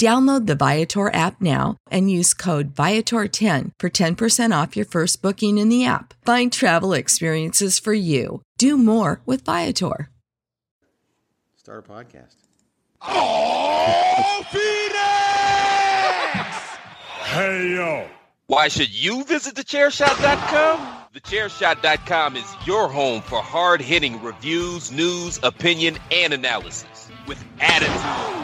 Download the Viator app now and use code Viator10 for 10% off your first booking in the app. Find travel experiences for you. Do more with Viator. Start a podcast. Oh, Phoenix! Hey, yo. Why should you visit thechairshot.com? Thechairshot.com is your home for hard hitting reviews, news, opinion, and analysis with attitude.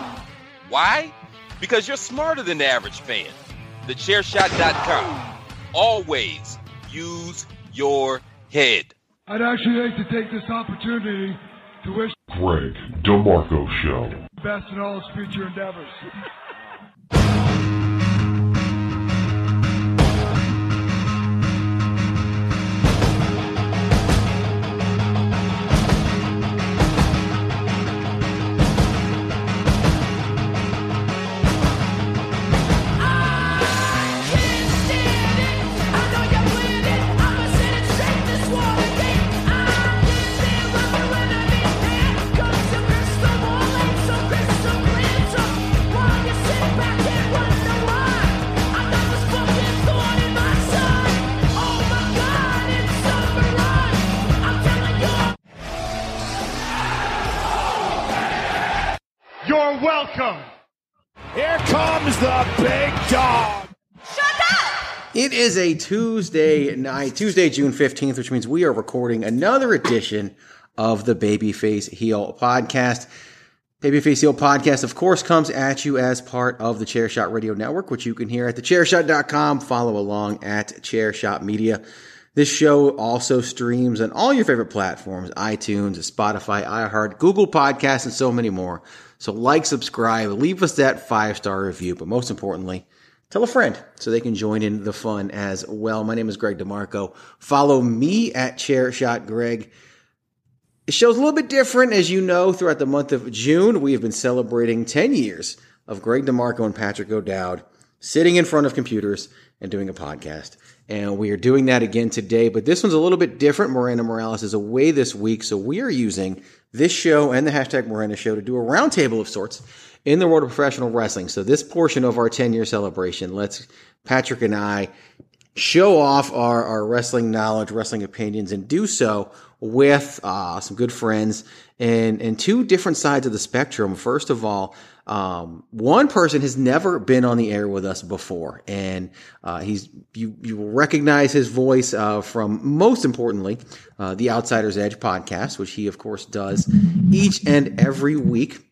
Why? Because you're smarter than the average fan. Thechairshot.com. Always use your head. I'd actually like to take this opportunity to wish Greg DeMarco Show. best in all his future endeavors. You're welcome. Here comes the big dog. Shut up! It is a Tuesday night, Tuesday, June 15th, which means we are recording another edition of the Babyface Heel podcast. Babyface Heel podcast, of course, comes at you as part of the Chairshot Radio Network, which you can hear at thechairshot.com. Follow along at Chairshot Media. This show also streams on all your favorite platforms iTunes, Spotify, iHeart, Google Podcasts, and so many more. So, like, subscribe, leave us that five star review, but most importantly, tell a friend so they can join in the fun as well. My name is Greg DeMarco. Follow me at Chairshot Greg. The show's a little bit different, as you know, throughout the month of June. We have been celebrating 10 years of Greg DeMarco and Patrick O'Dowd sitting in front of computers and doing a podcast. And we are doing that again today, but this one's a little bit different. Miranda Morales is away this week, so we are using this show and the hashtag Miranda Show to do a roundtable of sorts in the world of professional wrestling. So this portion of our 10 year celebration, let's Patrick and I show off our, our wrestling knowledge, wrestling opinions, and do so with uh, some good friends and, and two different sides of the spectrum. First of all, um, one person has never been on the air with us before, and uh, he's you you will recognize his voice uh, from most importantly uh, the Outsiders Edge podcast, which he of course does each and every week.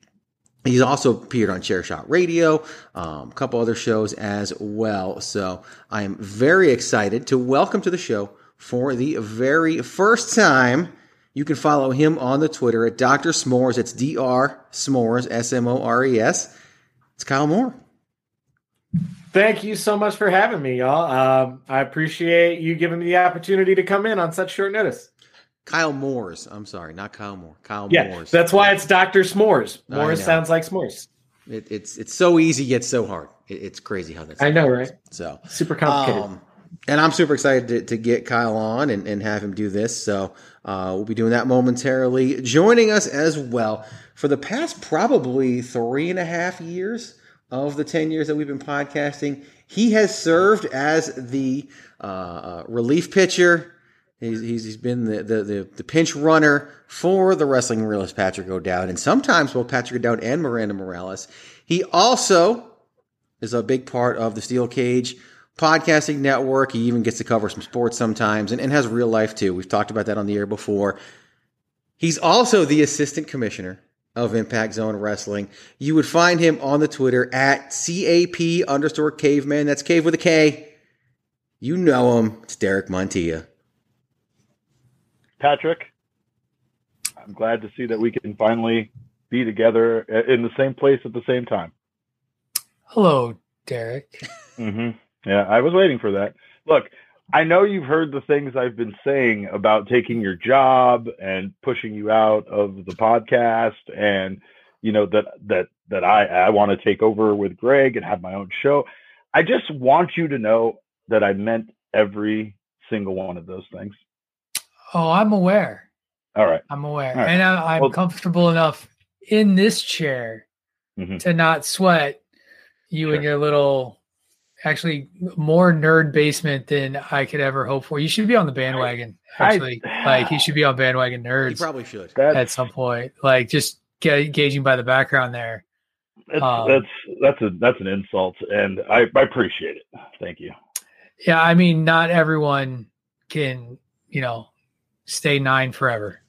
He's also appeared on Chairshot Radio, um, a couple other shows as well. So I am very excited to welcome to the show for the very first time. You can follow him on the Twitter at Dr. S'mores. It's Dr. S'mores, S M O R E S. It's Kyle Moore. Thank you so much for having me, y'all. Um, I appreciate you giving me the opportunity to come in on such short notice. Kyle Moores. I'm sorry, not Kyle Moore. Kyle Yeah, Moores. that's why it's Doctor S'mores. Know. sounds like s'mores. It, it's it's so easy yet so hard. It, it's crazy how that's. I know, right? So Super complicated. Um, and I'm super excited to, to get Kyle on and, and have him do this. So uh, we'll be doing that momentarily. Joining us as well for the past probably three and a half years of the 10 years that we've been podcasting, he has served as the uh, uh, relief pitcher. He's, he's, been the, the, the, the pinch runner for the wrestling realist Patrick O'Dowd, and sometimes both Patrick O'Dowd and Miranda Morales. He also is a big part of the Steel Cage podcasting network. He even gets to cover some sports sometimes and, and has real life too. We've talked about that on the air before. He's also the assistant commissioner of Impact Zone Wrestling. You would find him on the Twitter at CAP underscore caveman. That's cave with a K. You know him. It's Derek Montilla. Patrick, I'm glad to see that we can finally be together in the same place at the same time. Hello, Derek. hmm Yeah, I was waiting for that. Look, I know you've heard the things I've been saying about taking your job and pushing you out of the podcast, and you know that that that I I want to take over with Greg and have my own show. I just want you to know that I meant every single one of those things. Oh, I'm aware. All right. I'm aware, right. and I, I'm Well- comfortable enough in this chair Mhm. to not sweat you Sure. and your little, actually more nerd basement than I could ever hope for. You should be on the bandwagon. I- Actually, like you should be on bandwagon He nerds probably should. That's at some point. Like just ga- gauging by the background there. that's, um, that's that's a that's an insult, and I, I appreciate it. Thank you. Yeah, I mean, not everyone can, you know, stay nine forever.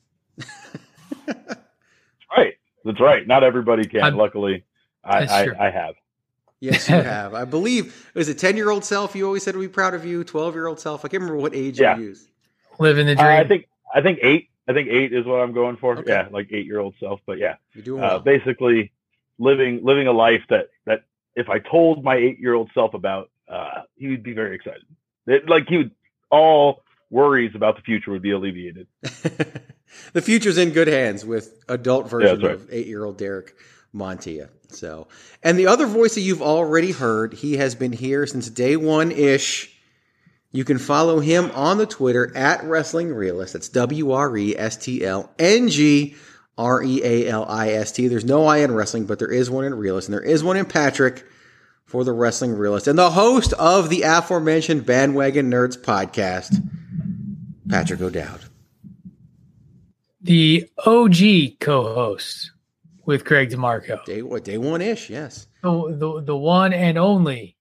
Right. That's right. Not everybody can. I'm- Luckily, I, I. I have. Yes, you have. I believe it was a 10 year old self. You always said we'd be proud of you. 12 year old self. I can't remember what age Yeah. you used. Living the Uh, dream. I think I think eight. I think eight is what I'm going for. Okay. Yeah, like eight year old self. But yeah, You're doing uh, well. basically living living a life that that if I told my eight year old self about, uh, he would be very excited. It, like he would all worries about the future would be alleviated. the future's in good hands with adult version right. of eight year old Derek Montilla. So, and the other voice that you've already heard, he has been here since day one ish. You can follow him on the Twitter at Wrestling Realist. That's W R E S T L N G R E A L I S T. There's no I in wrestling, but there is one in Realist, and there is one in Patrick for the Wrestling Realist, and the host of the aforementioned Bandwagon Nerds podcast, Patrick O'Dowd. the OG co-host with Greg DeMarco, Day what day one ish, yes. the, the the one and only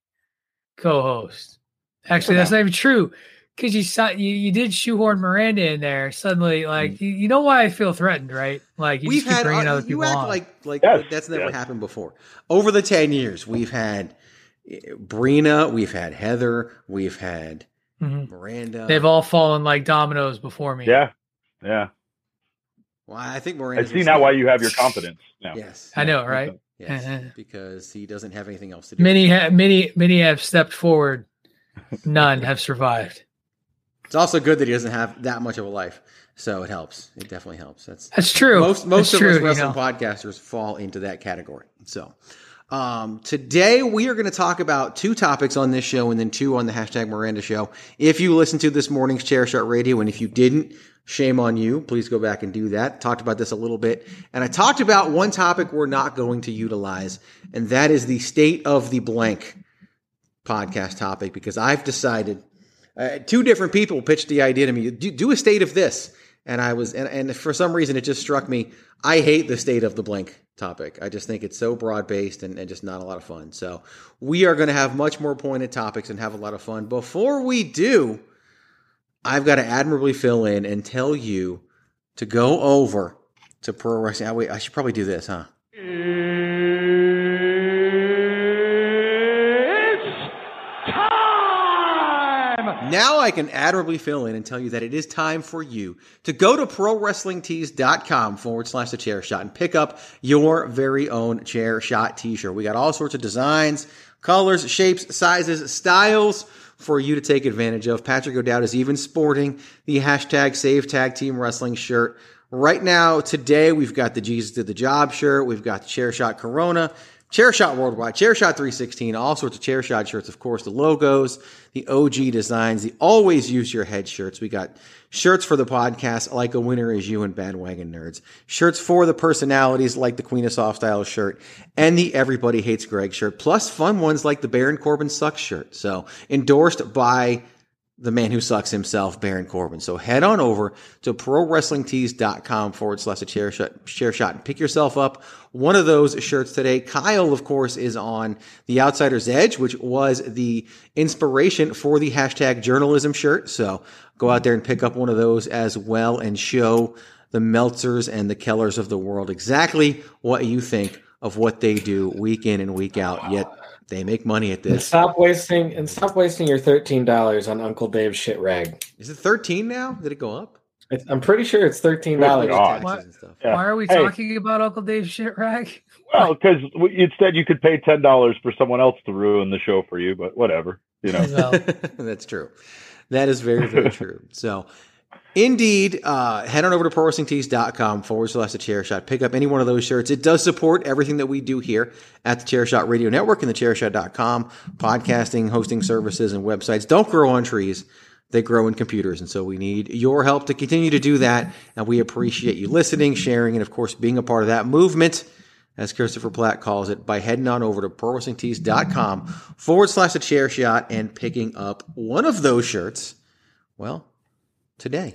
co-host. Actually, that's not even true because you saw you, you did shoehorn Miranda in there. Suddenly, like you, you know why I feel threatened, right? Like you Mm. we've just keep had bringing uh, other you people act on. like like Yes, that's never yes. happened before. Over the ten years, we've had eh, Brina, we've had Heather, we've had Mhm. Miranda. They've all fallen like dominoes before me. Yeah, yeah. Well, I think I Miranda. see now why you have your confidence. Now. Yes, I know, right? yes, Uh-huh. because he doesn't have anything else to do. Many, ha- many, many have stepped forward. None have survived. It's also good that he doesn't have that much of a life, so it helps. It definitely helps. That's That's true. most most That's of true, us you know. podcasters fall into that category. So um, today we are going to talk about two topics on this show and then two on the hashtag Miranda show. If you listened to this morning's Chair Shot Radio, and if you didn't, shame on you. Please go back and do that. Talked about this a little bit, and I talked about one topic we're not going to utilize, and that is the state of the blank podcast topic because I've decided uh, two different people pitched the idea to me do, do a state of this and i was and, and for some reason it just struck me i hate the state of the blank topic. I just think it's so broad based and, and just not a lot of fun. So we are going to have much more pointed topics and have a lot of fun. Before we do i've got to admirably fill in and tell you to go over to pro wrestling. Oh, wait i should probably do this huh Now I can admirably fill in and tell you that it is time for you to go to prowrestlingtees.com forward slash the chair shot and pick up your very own chair shot t-shirt. We got all sorts of designs, colors, shapes, sizes, styles for you to take advantage of. Patrick O'Dowd is even sporting the hashtag save tag team wrestling shirt. Right now, today, we've got the Jesus did the job shirt. We've got the chair shot Corona. Chair Shot Worldwide, Chair Shot 316, all sorts of Chair Shot shirts, of course, the logos, the OG designs, the always use your head shirts. We got shirts for the podcast, like a winner is you and bandwagon nerds. Shirts for the personalities, like the Queen of Soft Style shirt, and the Everybody Hates Greg shirt, plus fun ones like the Baron Corbin Sucks shirt. So endorsed by the man who sucks himself, Baron Corbin. So head on over to prowrestlingtees.com forward slash a chair shot, chair shot and pick yourself up one of those shirts today. Kyle, of course, is on the Outsider's Edge, which was the inspiration for the hashtag journalism shirt. So go out there and pick up one of those as well and show the Meltzers and the Kellers of the world exactly what you think of what they do week in and week out. Yet they make money at And this. stop wasting and stop wasting your thirteen dollars on Uncle Dave's shit rag. Is it 13 now? Did it go up? It's, I'm pretty sure it's thirteen dollars. God. Taxes and stuff. Yeah. Why are we Hey. talking about Uncle Dave's shit rag? Well, because instead you could pay ten dollars for someone else to ruin the show for you, but whatever, you know. Well, That's true. That is very, very true. So, indeed, uh, head on over to prowrestlingtees.com forward slash the chair shot. Pick up any one of those shirts. It does support everything that we do here at the Chair Shot Radio Network and the chairshot.com podcasting, hosting services, and websites. Don't grow on trees. They grow in computers. And so we need your help to continue to do that. And we appreciate you listening, sharing, and of course, being a part of that movement as Christopher Platt calls it, by heading on over to prowrestlingtees.com forward slash the chair shot and picking up one of those shirts, well, today.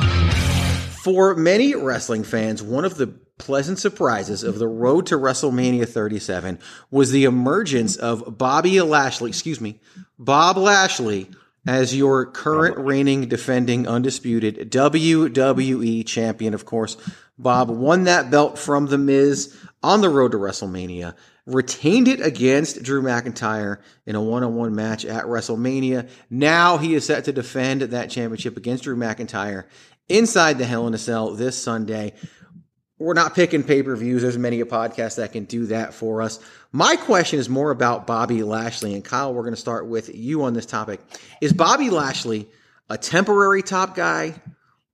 For many wrestling fans, one of the pleasant surprises of the road to WrestleMania 37 was the emergence of Bobby Lashley, excuse me, Bob Lashley as your current reigning defending undisputed WWE champion. Of course, Bob won that belt from The Miz on the road to WrestleMania, retained it against Drew McIntyre in a one-on-one match at WrestleMania. Now he is set to defend that championship against Drew McIntyre inside the Hell in a Cell this Sunday. We're not picking pay per views. There's many a podcast that can do that for us. My question is more about Bobby Lashley. And Kyle, we're going to start with you on this topic. Is Bobby Lashley a temporary top guy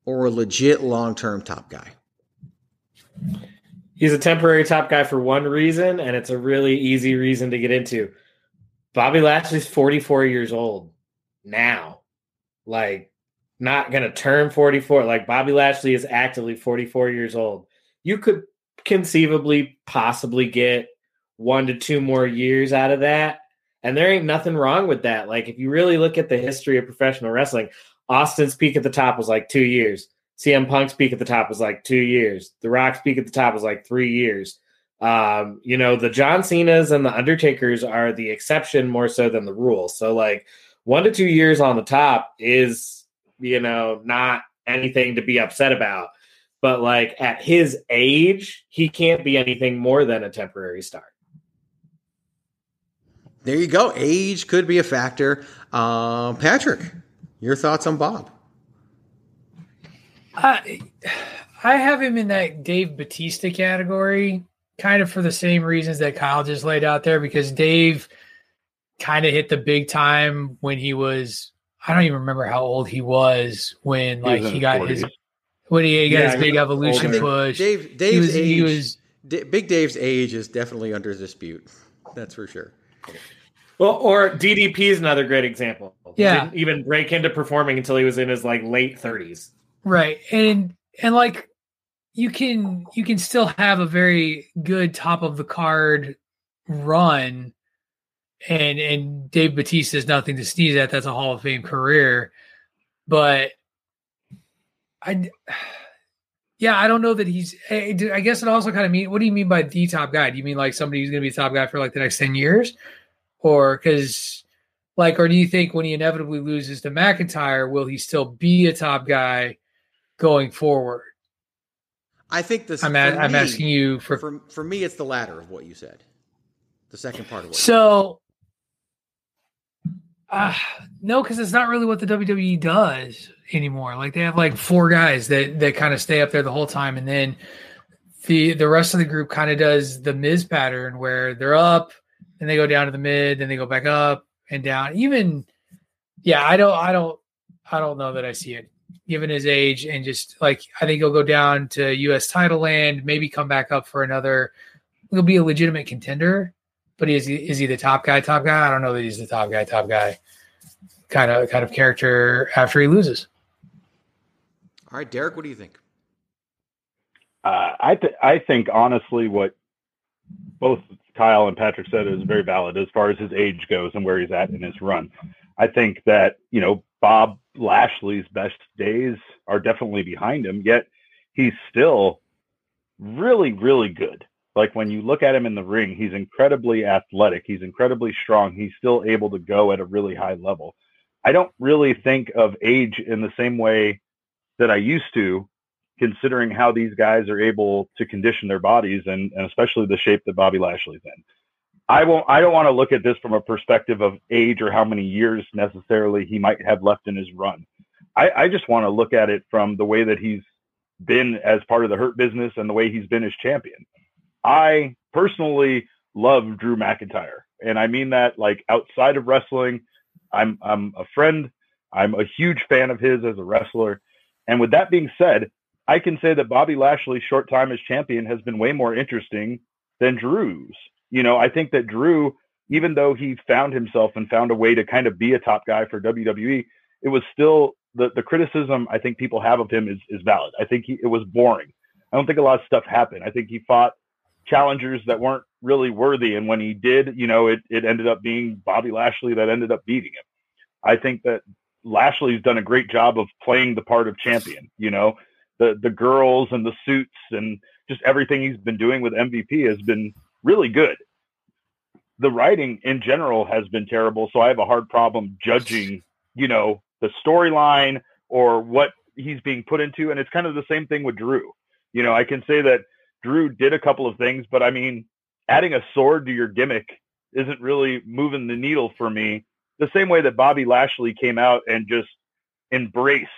or a legit long term top guy? He's a temporary top guy for one reason, and it's a really easy reason to get into. Bobby Lashley's 44 years old now. Like, not going to turn 44. Like, Bobby Lashley is actively 44 years old. You could conceivably possibly get one to two more years out of that. And there ain't nothing wrong with that. Like, if you really look at the history of professional wrestling, Austin's peak at the top was like two years. CM Punk's peak at the top was like two years. The Rock's peak at the top was like three years. Um, you know, the John Cena's and the Undertakers are the exception more so than the rule. So, like, one to two years on the top is, you know, not anything to be upset about. But, like, at his age, he can't be anything more than a temporary star. There you go. Age could be a factor. Um, Patrick, your thoughts on Bob? I I have him in that Dave Batista category, kind of for the same reasons that Kyle just laid out there, because Dave kind of hit the big time when he was I don't even remember how old he was when like was in he got 40s. his when he got Yeah, his big evolution older. push. Dave, Dave's he was, age, he was D- Big Dave's age is definitely under dispute. That's for sure. Well, or DDP is another great example. He Yeah. didn't even break into performing until he was in his like late 30s. Right. And and like you can you can still have a very good top of the card run and and Dave Batista is nothing to sneeze at. That's a Hall of Fame career. But I Yeah, I don't know that he's. I guess it also kind of mean. What do you mean by the top guy? Do you mean like somebody who's going to be a top guy for like the next ten years, or because, like, or do you think when he inevitably loses to McIntyre, will he still be a top guy going forward? I think this. I'm, for a- I'm asking you for. For for me, it's the latter of what you said. The second part of what. you So, uh, no, because it's not really what the WWE does anymore. Like they have like four guys that that kind of stay up there the whole time, and then the the rest of the group kind of does the Miz pattern where they're up, and they go down to the mid, then they go back up and down. Even, yeah, I don't, I don't, I don't know that I see it. Given his age and just like I think he'll go down to U.S. title land, maybe come back up for another. He'll be a legitimate contender, but is he is he the top guy? Top guy? I don't know that he's the top guy. Top guy, kind of kind of character after he loses. All right, Derek, what do you think? Uh, I th- I think honestly, what both Kyle and Patrick said is very valid as far as his age goes and where he's at in his run. I think that you know Bob Lashley's best days are definitely behind him, yet he's still really really good. Like when you look at him in the ring, he's incredibly athletic. He's incredibly strong. He's still able to go at a really high level. I don't really think of age in the same way that I used to, considering how these guys are able to condition their bodies and, and especially the shape that Bobby Lashley's in. I won't I don't want to look at this from a perspective of age or how many years necessarily he might have left in his run. I, I just want to look at it from the way that he's been as part of the hurt business and the way he's been as champion. I personally love Drew McIntyre. And I mean that like outside of wrestling. I'm I'm a friend. I'm a huge fan of his as a wrestler. And with that being said, I can say that Bobby Lashley's short time as champion has been way more interesting than Drew's. You know, I think that Drew, even though he found himself and found a way to kind of be a top guy for WWE, it was still the, the criticism I think people have of him is, is valid. I think he, it was boring. I don't think a lot of stuff happened. I think he fought challengers that weren't really worthy. And when he did, you know, it, it ended up being Bobby Lashley that ended up beating him. I think that Lashley's done a great job of playing the part of champion, you know, the, the girls and the suits and just everything he's been doing with MVP has been really good. The writing in general has been terrible. So I have a hard problem judging, you know, the storyline or what he's being put into. And it's kind of the same thing with Drew. You know, I can say that Drew did a couple of things, but I mean, adding a sword to your gimmick isn't really moving the needle for me. The same way that Bobby Lashley came out and just embraced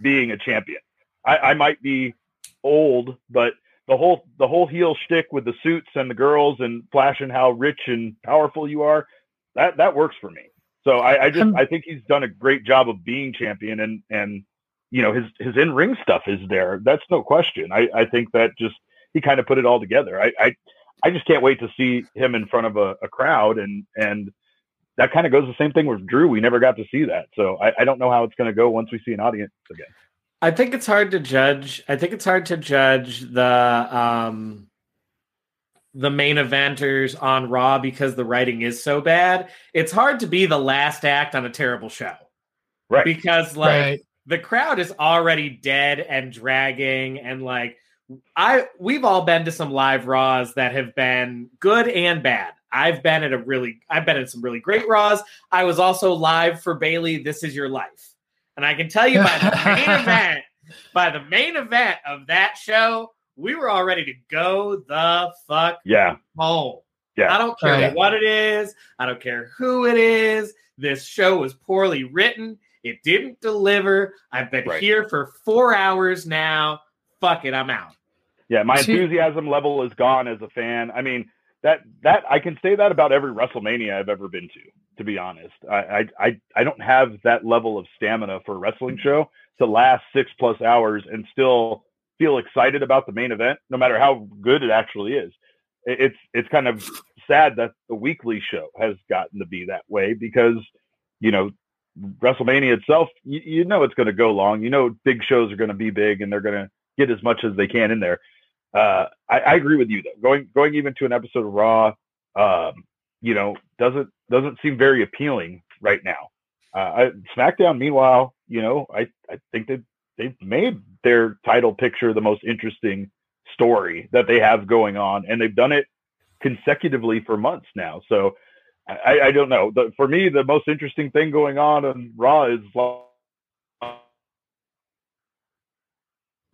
being a champion. I, I might be old, but the whole the whole heel shtick with the suits and the girls and flashing how rich and powerful you are, that that works for me. So I, I just I think he's done a great job of being champion and and you know his his in ring stuff is there. That's no question. I I think that just he kind of put it all together. I I, I just can't wait to see him in front of a, a crowd and and that kind of goes the same thing with Drew. We never got to see that, so I, I don't know how it's going to go once we see an audience again. I think it's hard to judge. I think it's hard to judge the um the main eventers on Raw because the writing is so bad. It's hard to be the last act on a terrible show. Right. Because like Right. the crowd is already dead and dragging and like I we've all been to some live Raws that have been good and bad. I've been at a really I've been at some really great Raws. I was also live for Bayley This Is Your Life. And I can tell you by the main event, by the main event of that show, we were all ready to go the fuck Yeah, home. yeah. I don't care Right. what it is. I don't care who it is. This show was poorly written. It didn't deliver. I've been Right. here for four hours now. Fuck it, I'm out. Yeah, my enthusiasm level is gone as a fan. I mean, that that I can say that about every WrestleMania I've ever been to. To be honest, I I I, I don't have that level of stamina for a wrestling show to last six plus hours and still feel excited about the main event, no matter how good it actually is. It's it's kind of sad that the weekly show has gotten to be that way because you know WrestleMania itself, you, you know it's going to go long. You know big shows are going to be big and they're going to get as much as they can in there. Uh, I, I agree with you though. Going going even to an episode of Raw, um, you know, doesn't doesn't seem very appealing right now. Uh, I, SmackDown, meanwhile, you know, I I think that they've made their title picture the most interesting story that they have going on, and they've done it consecutively for months now. So I, I don't know. The, for me, the most interesting thing going on on Raw is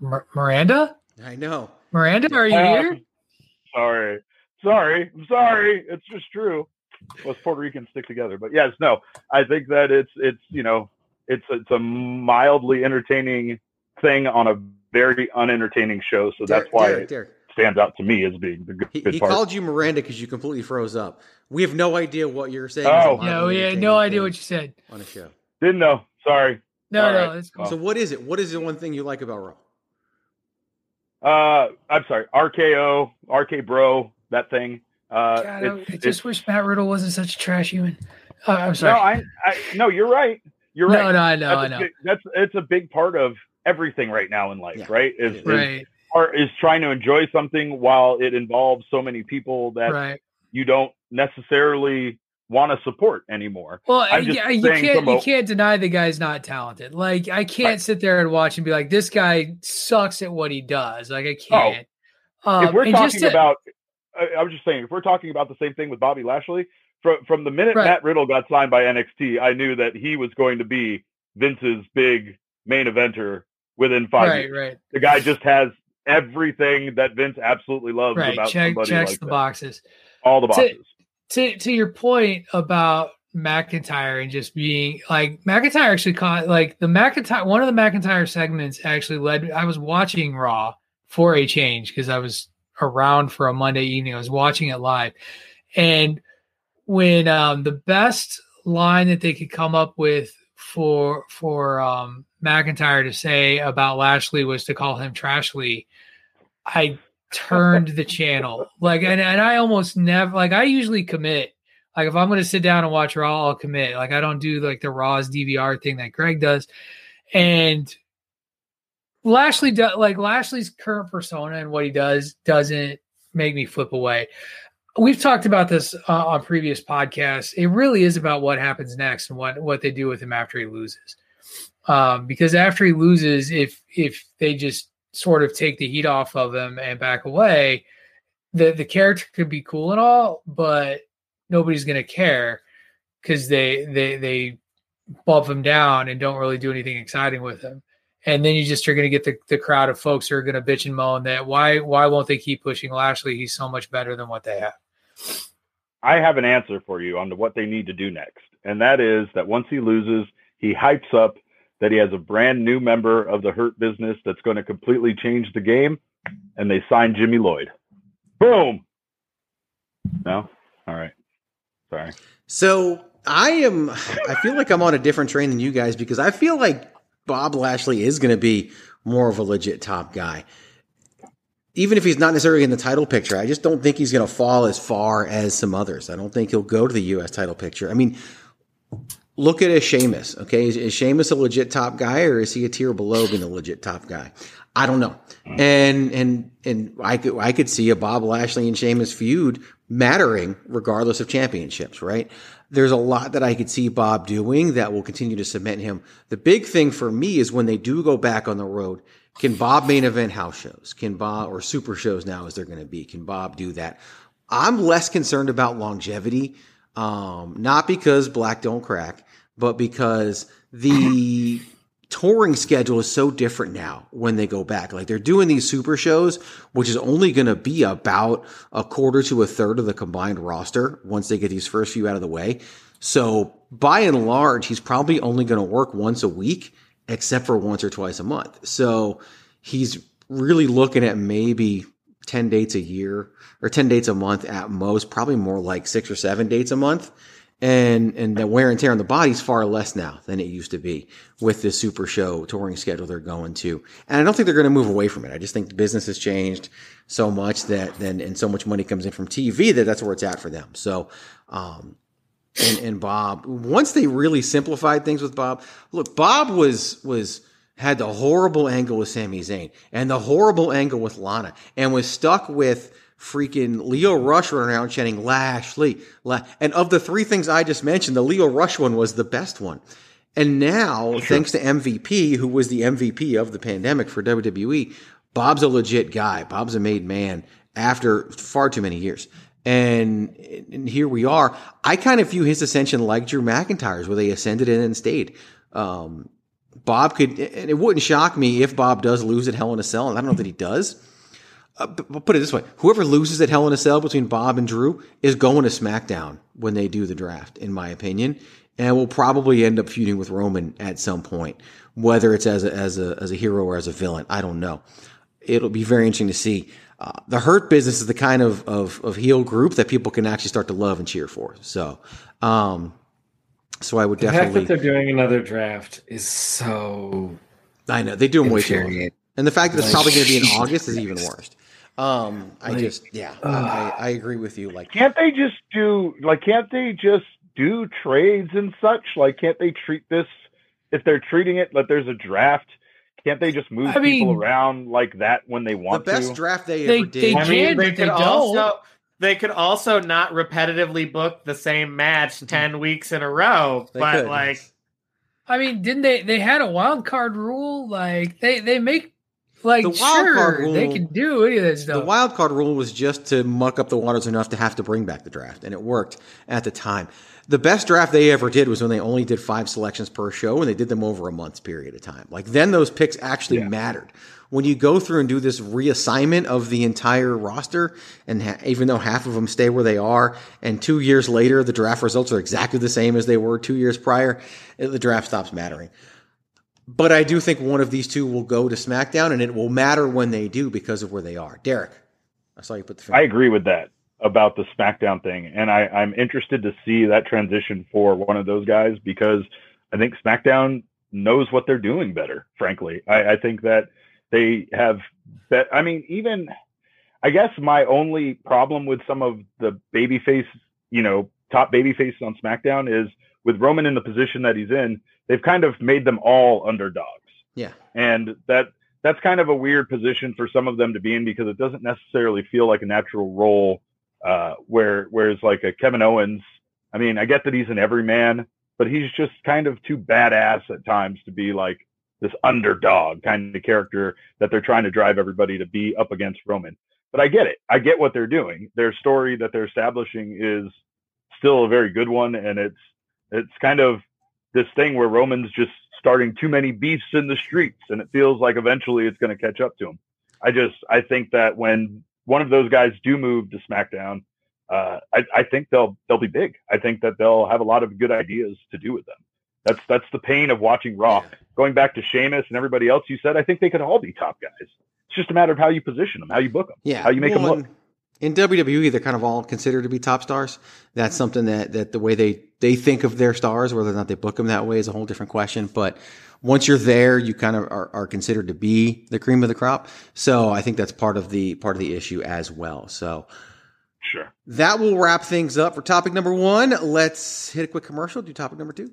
Mir- Miranda. I know. Miranda, are you Uh, here? Sorry, sorry, I'm sorry. It's just true. Us Puerto Ricans stick together, but yes, no. I think that it's it's you know it's it's a mildly entertaining thing on a very unentertaining show. So that's why Derek, it Derek. stands out to me as being the good, He, good he part. called you Miranda because you completely froze up. We have no idea what you're saying. Oh. No, we had no idea what you said. on a show. Didn't know. Sorry. No, All no, right. it's cool. So what is it? What is the one thing you like about Raw? Uh, I'm sorry. RKO, RK Bro, that thing. Uh, God, I, it's- I it's- just wish Matt Riddle wasn't such a trash human. Uh, I'm no, sorry. I, I, no, you're right. You're No, right. no, no, I know, that's I a know. Big, that's it's a big part of everything right now in life, Yeah. right? Is, is right, part is trying to enjoy something while it involves so many people that right. you don't necessarily want to support anymore. Well, yeah, you can't you can't deny the guy's not talented. Like I can't Right. sit there and watch and be like, this guy sucks at what he does. Like I can't. Um, if we're talking to- about, I, I was just saying, if we're talking about the same thing with Bobby Lashley, from from the minute Right. Matt Riddle got signed by NXT, I knew that he was going to be Vince's big main eventer within five right, years. right, The guy just has everything that Vince absolutely loves right. about Check somebody checks like the that. boxes. All the boxes. To to your point about McIntyre and just being like McIntyre actually caught like the McIntyre one of the McIntyre segments actually led I was watching Raw for a change because I was around for a Monday evening. I was watching it live. And when um the best line that they could come up with for for um McIntyre to say about Lashley was to call him Trashly, I turned the channel. Like and, and I almost never like I usually commit. Like if I'm gonna sit down and watch Raw, I'll commit. Like I don't do like the Raw's DVR thing that Greg does. And Lashley do, like Lashley's current persona and what he does doesn't make me flip away. We've talked about this uh, on previous podcasts. It really is about what happens next and what what they do with him after he loses. Um, because after he loses, if if they just sort of take the heat off of him and back away, the the character could be cool and all, but nobody's gonna care because they they they bump him down and don't really do anything exciting with him. And then you just are to get the, the crowd of folks who are to bitch and moan that why why won't they keep pushing Lashley? He's so much better than what they have. I have an answer for you on what they need to do next. And that is that once he loses, he hypes up that he has a brand new member of the Hurt business that's going to completely change the game. And they sign Jimmy Lloyd. Boom. No? All right. Sorry. So I am. I feel like I'm on a different train than you guys because I feel like Bob Lashley is going to be more of a legit top guy. Even if he's not necessarily in the title picture, I just don't think he's going to fall as far as some others. I don't think he'll go to the U.S. title picture. I mean, look at a Sheamus. Okay, is, is Sheamus a legit top guy, or is he a tier below being a legit top guy? I don't know. And and and I could I could see a Bob Lashley and Sheamus feud mattering regardless of championships, right? There's a lot that I could see Bob doing that will continue to cement him. The big thing for me is when they do go back on the road, can Bob main event house shows? Can Bob or super shows now as they're going to be? Can Bob do that? I'm less concerned about longevity, um, not because black don't crack, but because the touring schedule is so different now when they go back. Like they're doing these super shows, which is only going to be about a quarter to a third of the combined roster once they get these first few out of the way. So by and large, he's probably only going to work once a week, except for once or twice a month. So he's really looking at maybe 10 dates a year or 10 dates a month at most, probably more like six or seven dates a month and and the wear and tear on the body's far less now than it used to be with this super show touring schedule they're going to. And I don't think they're going to move away from it. I just think the business has changed so much that then and so much money comes in from TV that that's where it's at for them. So um and and Bob once they really simplified things with Bob. Look, Bob was was had the horrible angle with Sami Zayn and the horrible angle with Lana and was stuck with freaking Lio Rush running around chanting Lashley. La-. And of the three things I just mentioned, the Lio Rush one was the best one. And now, thanks to MVP, who was the MVP of the pandemic for WWE, Bob's a legit guy. Bob's a made man after far too many years. And, and here we are. I kind of view his ascension like Drew McIntyre's, where they ascended in and stayed. Um, Bob could, and it wouldn't shock me if Bob does lose at Hell in a Cell, and I don't know that he does. Uh, but, put it this way: whoever loses at Hell in a Cell between Bob and Drew is going to SmackDown when they do the draft, in my opinion, and will probably end up feuding with Roman at some point, whether it's as a, as a as a hero or as a villain. I don't know. It'll be very interesting to see. Uh, the Hurt Business is the kind of, of of heel group that people can actually start to love and cheer for. So, um, so I would The fact definitely. that they're doing another draft is so. I know they do them way too long. And the fact that it's Like, probably going to be in August is even worse. Um, I Like, just, yeah, I, I, I agree with you. Like, Can't they just do like? Can't they just do trades and such? Like, can't they treat this if they're treating it like there's a draft? Can't they just move I people mean- around like that when they want to? the best to? draft they, They- ever did. they I mean, can, they but could they also don't. They could also not repetitively book the same match mm-hmm. ten weeks in a row, They but could. like I mean, didn't they? They had a wild card rule. Like they they make like The wild sure card rule- they can do any of that stuff. the wild card rule was just to muck up the waters enough to have to bring back the draft, and it worked at the time. The best draft they ever did was when they only did five selections per show, and they did them over a month's period of time. Like then, those picks actually mattered. When you go through and do this reassignment of the entire roster, and ha- even though half of them stay where they are, and two years later the draft results are exactly the same as they were two years prior, it- the draft stops mattering. But I do think one of these two will go to SmackDown, and it will matter when they do because of where they are. Derek, I saw you put the finger. I agree with that about the SmackDown thing, and I, I'm interested to see that transition for one of those guys because I think SmackDown knows what they're doing better. Frankly, I, I think that they have. Bet- I mean, even I guess my only problem with some of the babyface, you know, top baby faces on SmackDown is with Roman in the position that he's in. They've kind of made them all underdogs Yeah. and that that's kind of a weird position for some of them to be in because it doesn't necessarily feel like a natural role. Uh, where whereas like a Kevin Owens, I mean, I get that he's an everyman, but he's just kind of too badass at times to be like this underdog kind of character that they're trying to drive everybody to be up against Roman. But I get it. I get what they're doing. Their story that they're establishing is still a very good one, and it's it's kind of this thing where Roman's just starting too many beefs in the streets, and it feels like eventually it's going to catch up to him. I just I think that when one of those guys do move to SmackDown, uh, I, I think they'll they'll be big. I think that they'll have a lot of good ideas to do with them. That's that's the pain of watching Raw. Going back to Sheamus and everybody else you said, I think they could all be top guys. It's just a matter of how you position them, how you book them, Yeah. how you make Well, them look. In WWE, they're kind of all considered to be top stars. That's something that, that the way they, they think of their stars, whether or not they book them that way is a whole different question. But once you're there, you kind of are, are considered to be the cream of the crop. So I think that's part of the, part of the issue as well. So Sure. that will wrap things up for topic number one. Let's hit a quick commercial, do topic number two.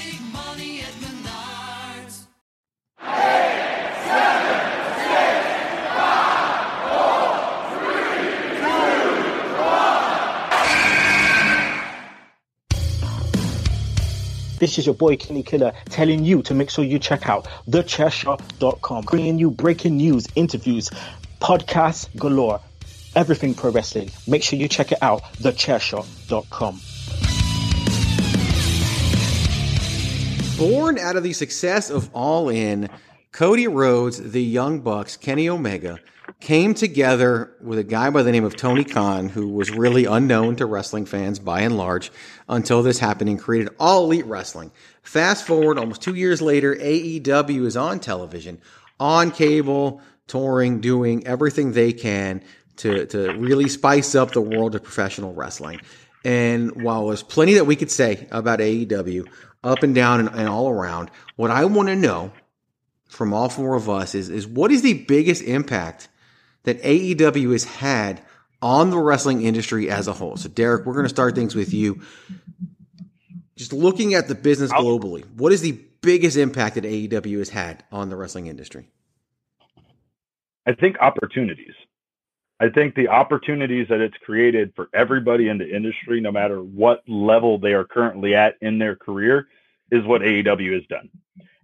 This is your boy Kenny Killer telling you to make sure you check out thechairshot.com, bringing you breaking news, interviews, podcasts galore, everything pro wrestling. Make sure you check it out, thechairshot.com. Born out of the success of All In, Cody Rhodes, the Young Bucks, Kenny Omega came together with a guy by the name of Tony Khan, who was really unknown to wrestling fans by and large until this happened and created All Elite Wrestling. Fast forward almost two years later, AEW is on television, on cable, touring, doing everything they can to, to really spice up the world of professional wrestling. And while there's plenty that we could say about AEW, up and down and, and all around, what I want to know from all four of us is, is what is the biggest impact that AEW has had on the wrestling industry as a whole? So, Derek, we're going to start things with you. Just looking at the business globally, what is the biggest impact that AEW has had on the wrestling industry? I think opportunities. I think the opportunities that it's created for everybody in the industry, no matter what level they are currently at in their career, is what AEW has done.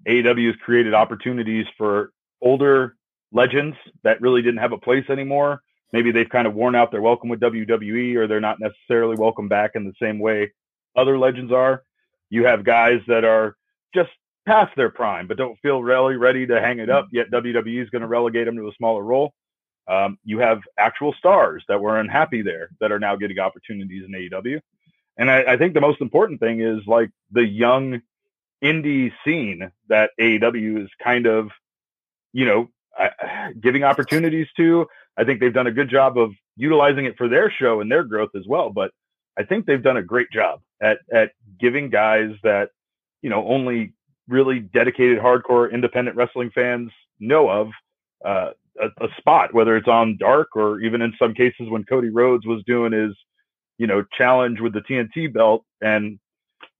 AEW has created opportunities for older legends that really didn't have a place anymore. Maybe they've kind of worn out their welcome with WWE or they're not necessarily welcome back in the same way other legends are. You have guys that are just past their prime, but don't feel really ready to hang it up, yet WWE is going to relegate them to a smaller role. Um, you have actual stars that were unhappy there that are now getting opportunities in AEW. And I, I think the most important thing is like the young indie scene that AEW is kind of, you know, giving opportunities to. I think they've done a good job of utilizing it for their show and their growth as well. But I think they've done a great job at at giving guys that you know only really dedicated hardcore independent wrestling fans know of uh, a, a, spot, whether it's on Dark or even in some cases when Cody Rhodes was doing his you know challenge with the TNT belt and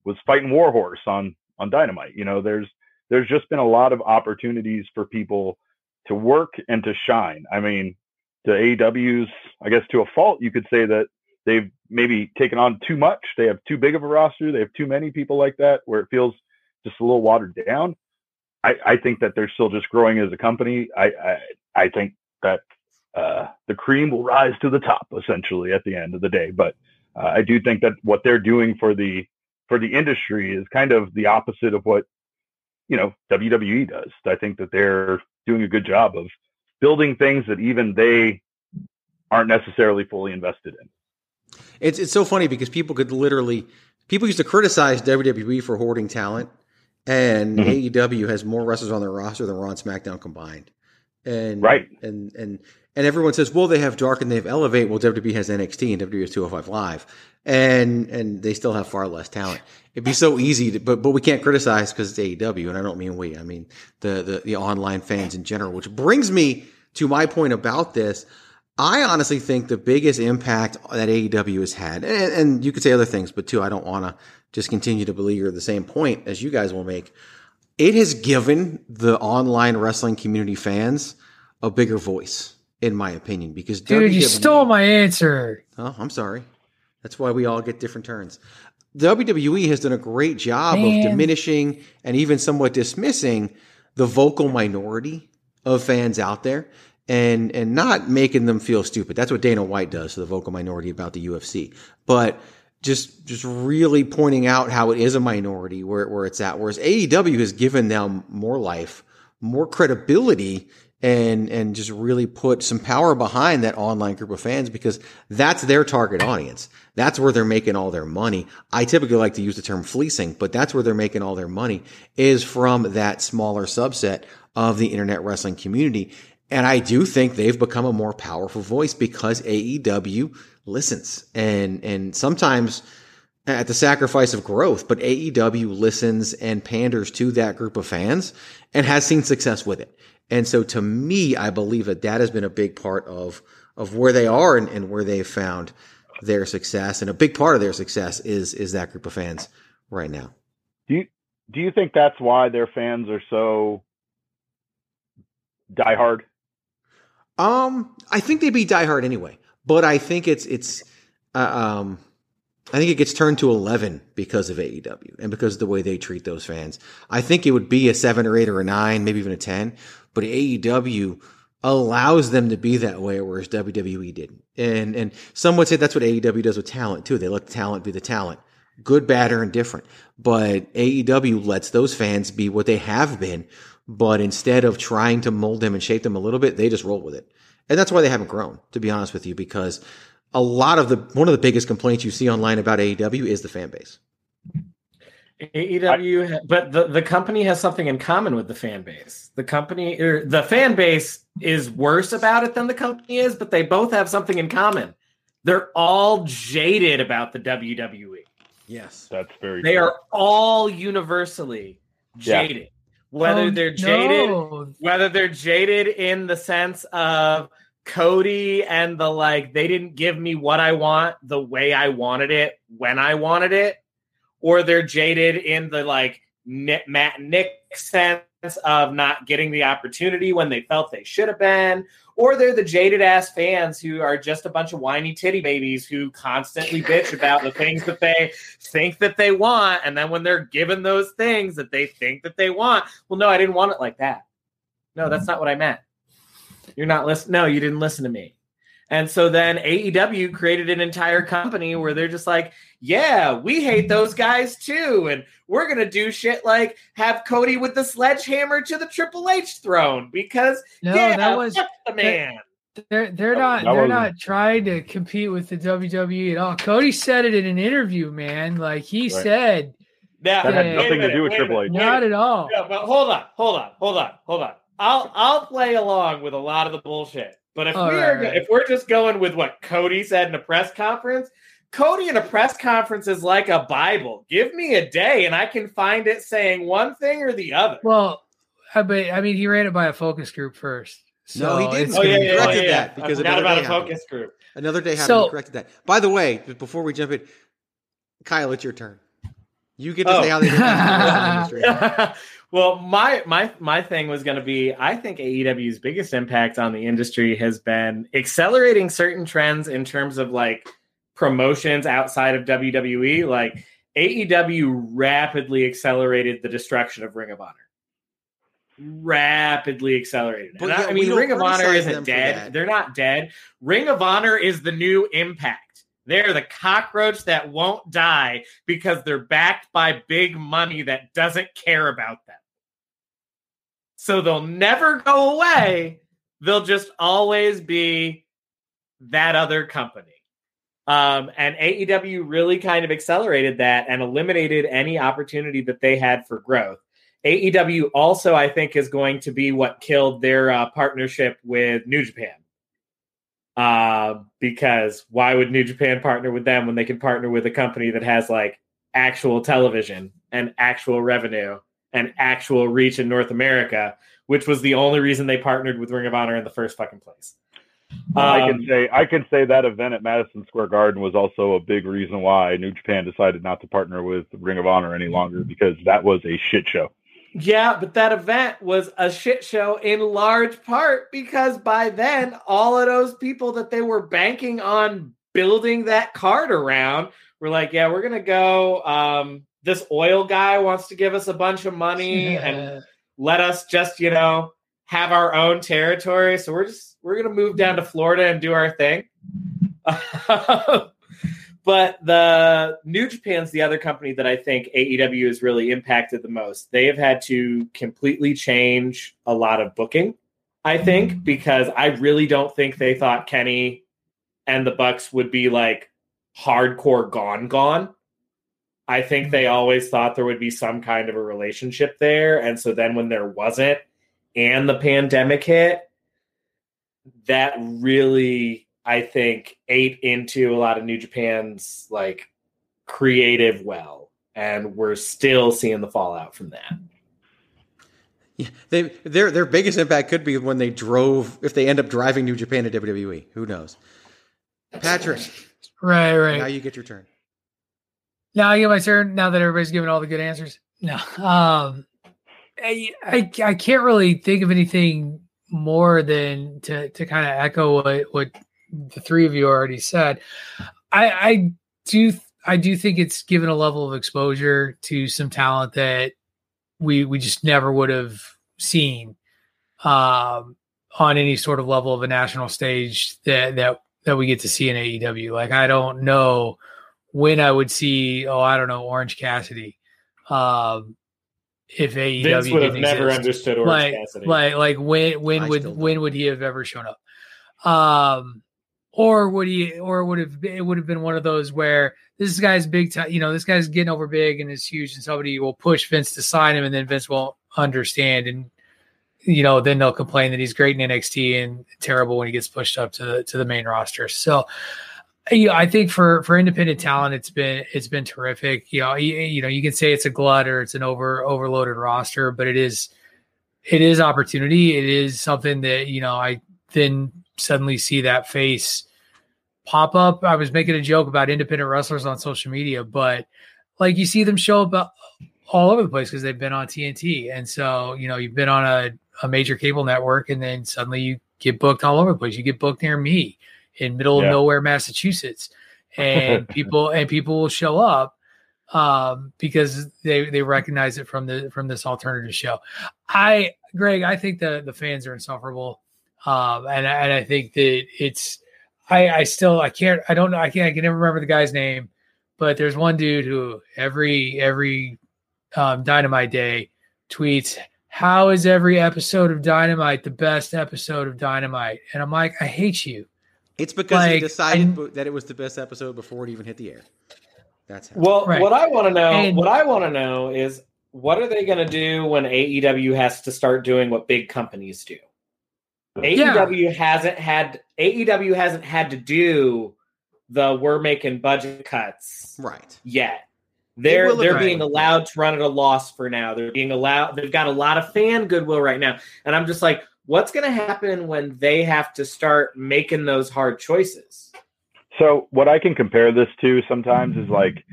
was fighting Warhorse on on Dynamite. You know, there's there's just been a lot of opportunities for people to work and to shine. I mean, the AEW's, I guess to a fault, you could say that they've maybe taken on too much. They have too big of a roster. They have too many people like that where it feels just a little watered down. I, I think that they're still just growing as a company. I, I, I think that uh, the cream will rise to the top essentially at the end of the day. But uh, I do think that what they're doing for the for the industry is kind of the opposite of what you know WWE does. I think that they're doing a good job of building things that even they aren't necessarily fully invested in. It's it's so funny because people could literally people used to criticize WWE for hoarding talent, and mm-hmm. AEW has more wrestlers on their roster than Raw and SmackDown combined. And right, and and and everyone says, well, they have Dark and they have Elevate. Well, WWE has NXT and WWE has 205 Live, and and they still have far less talent. It'd be so easy, to, but but we can't criticize because it's AEW, and I don't mean we. I mean the, the the online fans in general. Which brings me to my point about this. I honestly think the biggest impact that AEW has had, and, and you could say other things, but too, I don't want to just continue to believe the same point as you guys will make. It has given the online wrestling community fans a bigger voice in my opinion, because dude, WWE, you stole my answer. Oh, I'm sorry. That's why we all get different turns. WWE has done a great job Man. of diminishing and even somewhat dismissing the vocal minority of fans out there and and not making them feel stupid. That's what Dana White does to the vocal minority about the UFC. But just just really pointing out how it is a minority where, where it's at. Whereas AEW has given them more life, more credibility, and and just really put some power behind that online group of fans because that's their target audience. That's where they're making all their money. I typically like to use the term fleecing, but that's where they're making all their money is from that smaller subset of the internet wrestling community. And I do think they've become a more powerful voice because AEW listens and and sometimes at the sacrifice of growth, but AEW listens and panders to that group of fans and has seen success with it. And so to me, I believe that that has been a big part of, of where they are and, and where they've found their success. And a big part of their success is, is that group of fans right now. Do you, do you think that's why their fans are so diehard? Um, I think they'd be diehard anyway, but I think it's, it's, uh, um, I think it gets turned to 11 because of AEW and because of the way they treat those fans. I think it would be a seven or eight or a nine, maybe even a 10, but AEW allows them to be that way, whereas WWE didn't. And, and some would say that's what AEW does with talent too. They let the talent be the talent. Good, bad, or indifferent. But AEW lets those fans be what they have been. But instead of trying to mold them and shape them a little bit, they just roll with it. And that's why they haven't grown, to be honest with you, because a lot of the one of the biggest complaints you see online about AEW is the fan base. AEW, I, but the, the company has something in common with the fan base. The company or the fan base is worse about it than the company is, but they both have something in common. They're all jaded about the WWE. Yes, that's very. They true. are all universally jaded. Yeah. Whether oh, they're jaded, no. whether they're jaded in the sense of Cody and the like, they didn't give me what I want the way I wanted it when I wanted it, or they're jaded in the like Matt Nick sense of not getting the opportunity when they felt they should have been, or they're the jaded ass fans who are just a bunch of whiny titty babies who constantly bitch about the things that they think that they want, and then when they're given those things that they think that they want, well, no, I didn't want it like that. No, that's not what I meant. You're not listening. No, you didn't listen to me. And so then AEW created an entire company where they're just like, yeah, we hate those guys too. And we're going to do shit like have Cody with the sledgehammer to the Triple H throne because, no, yeah, that was the man. They're they're not they're not trying to compete with the WWE at all. Cody said it in an interview, man. Like he right. said that, that had nothing to do with Triple H. Not at all. Yeah, but hold on, hold on, hold on, hold on. I'll I'll play along with a lot of the bullshit. But if we are if we're just going with what Cody said in a press conference, Cody in a press conference is like a Bible. Give me a day and I can find it saying one thing or the other. Well, uh, I mean, I mean he ran it by a focus group first. So no, he didn't. Oh, yeah, yeah, corrected yeah, that because not about a focus group. Another day happened. So, corrected that. By the way, before we jump in, Kyle, it's your turn. You get to oh. say how they did well, my my my thing was going to be I think AEW's biggest impact on the industry has been accelerating certain trends in terms of like promotions outside of WWE. Like AEW rapidly accelerated the destruction of Ring of Honor. Rapidly accelerated. But, yeah, I mean, Ring of Honor isn't dead. They're not dead. Ring of Honor is the new Impact. They're the cockroach that won't die because they're backed by big money that doesn't care about them. So they'll never go away. They'll just always be that other company. Um, and AEW really kind of accelerated that and eliminated any opportunity that they had for growth. AEW also, I think, is going to be what killed their uh, partnership with New Japan. Uh, because why would New Japan partner with them when they can partner with a company that has like actual television and actual revenue and actual reach in North America, which was the only reason they partnered with Ring of Honor in the first fucking place. Um, I can um, say I can say that event at Madison Square Garden was also a big reason why New Japan decided not to partner with Ring of Honor any longer because that was a shit show. Yeah, but that event was a shit show in large part because by then, all of those people that they were banking on building that card around were like, yeah, we're going to go. Um, this oil guy wants to give us a bunch of money yeah. and let us just, you know, have our own territory. So we're just, we're going to move down to Florida and do our thing. But the New Japan's the other company that I think AEW has really impacted the most. They have had to completely change a lot of booking, I think, because I really don't think they thought Kenny and the Bucks would be like hardcore gone gone. I think they mm-hmm. always thought there would be some kind of a relationship there. And so then when there wasn't and the pandemic hit, that really I think, ate into a lot of New Japan's like creative well, and we're still seeing the fallout from that. Yeah, they their their biggest impact could be when they drove if they end up driving New Japan to WWE. Who knows? Patrick. Right, right. Now you get your turn. Now I get my turn. Now that everybody's given all the good answers. No. Um I, I, I can't really think of anything more than to to kind of echo what what the three of you already said. I, I do. I do think it's given a level of exposure to some talent that we we just never would have seen um, on any sort of level of a national stage that that that we get to see in AEW. Like I don't know when I would see oh I don't know Orange Cassidy. Um, if AEW Vince would have didn't never exist. understood Orange like, Cassidy. Like like when when I would when would he have ever shown up? Um or would he or would have it would have been one of those where this guy's big time you know this guy's getting over big and is huge and somebody will push Vince to sign him and then Vince won't understand and you know then they'll complain that he's great in NXT and terrible when he gets pushed up to the to the main roster so know, I think for for independent talent it's been it's been terrific you know you, you know you can say it's a glut or it's an over overloaded roster but it is it is opportunity it is something that you know I then suddenly see that face pop up. I was making a joke about independent wrestlers on social media, but like you see them show up all over the place because they've been on TNT. And so, you know, you've been on a, a major cable network and then suddenly you get booked all over the place. You get booked near me in middle Yeah. of nowhere, Massachusetts. And people and people will show up um, because they they recognize it from the from this alternative show. I Greg, I think the the fans are insufferable. Um, and I- and I think that it's I I still I can't I don't know I can't I can never remember the guy's name, but there's one dude who every every um, Dynamite Day tweets how is every episode of Dynamite the best episode of Dynamite, and I'm like I hate you. It's because he Like, decided b- that it was the best episode before it even hit the air. That's how. Well, Right. what I want to know, And- what I want to know is what are they going to do when AEW has to start doing what big companies do? AEW hasn't had AEW hasn't had to do the we're making budget cuts right yet. They're they're eventually. being allowed to run at a loss for now. They're being allowed. They've got a lot of fan goodwill right now, and I'm just like, what's going to happen when they have to start making those hard choices? So what I can compare this to sometimes is like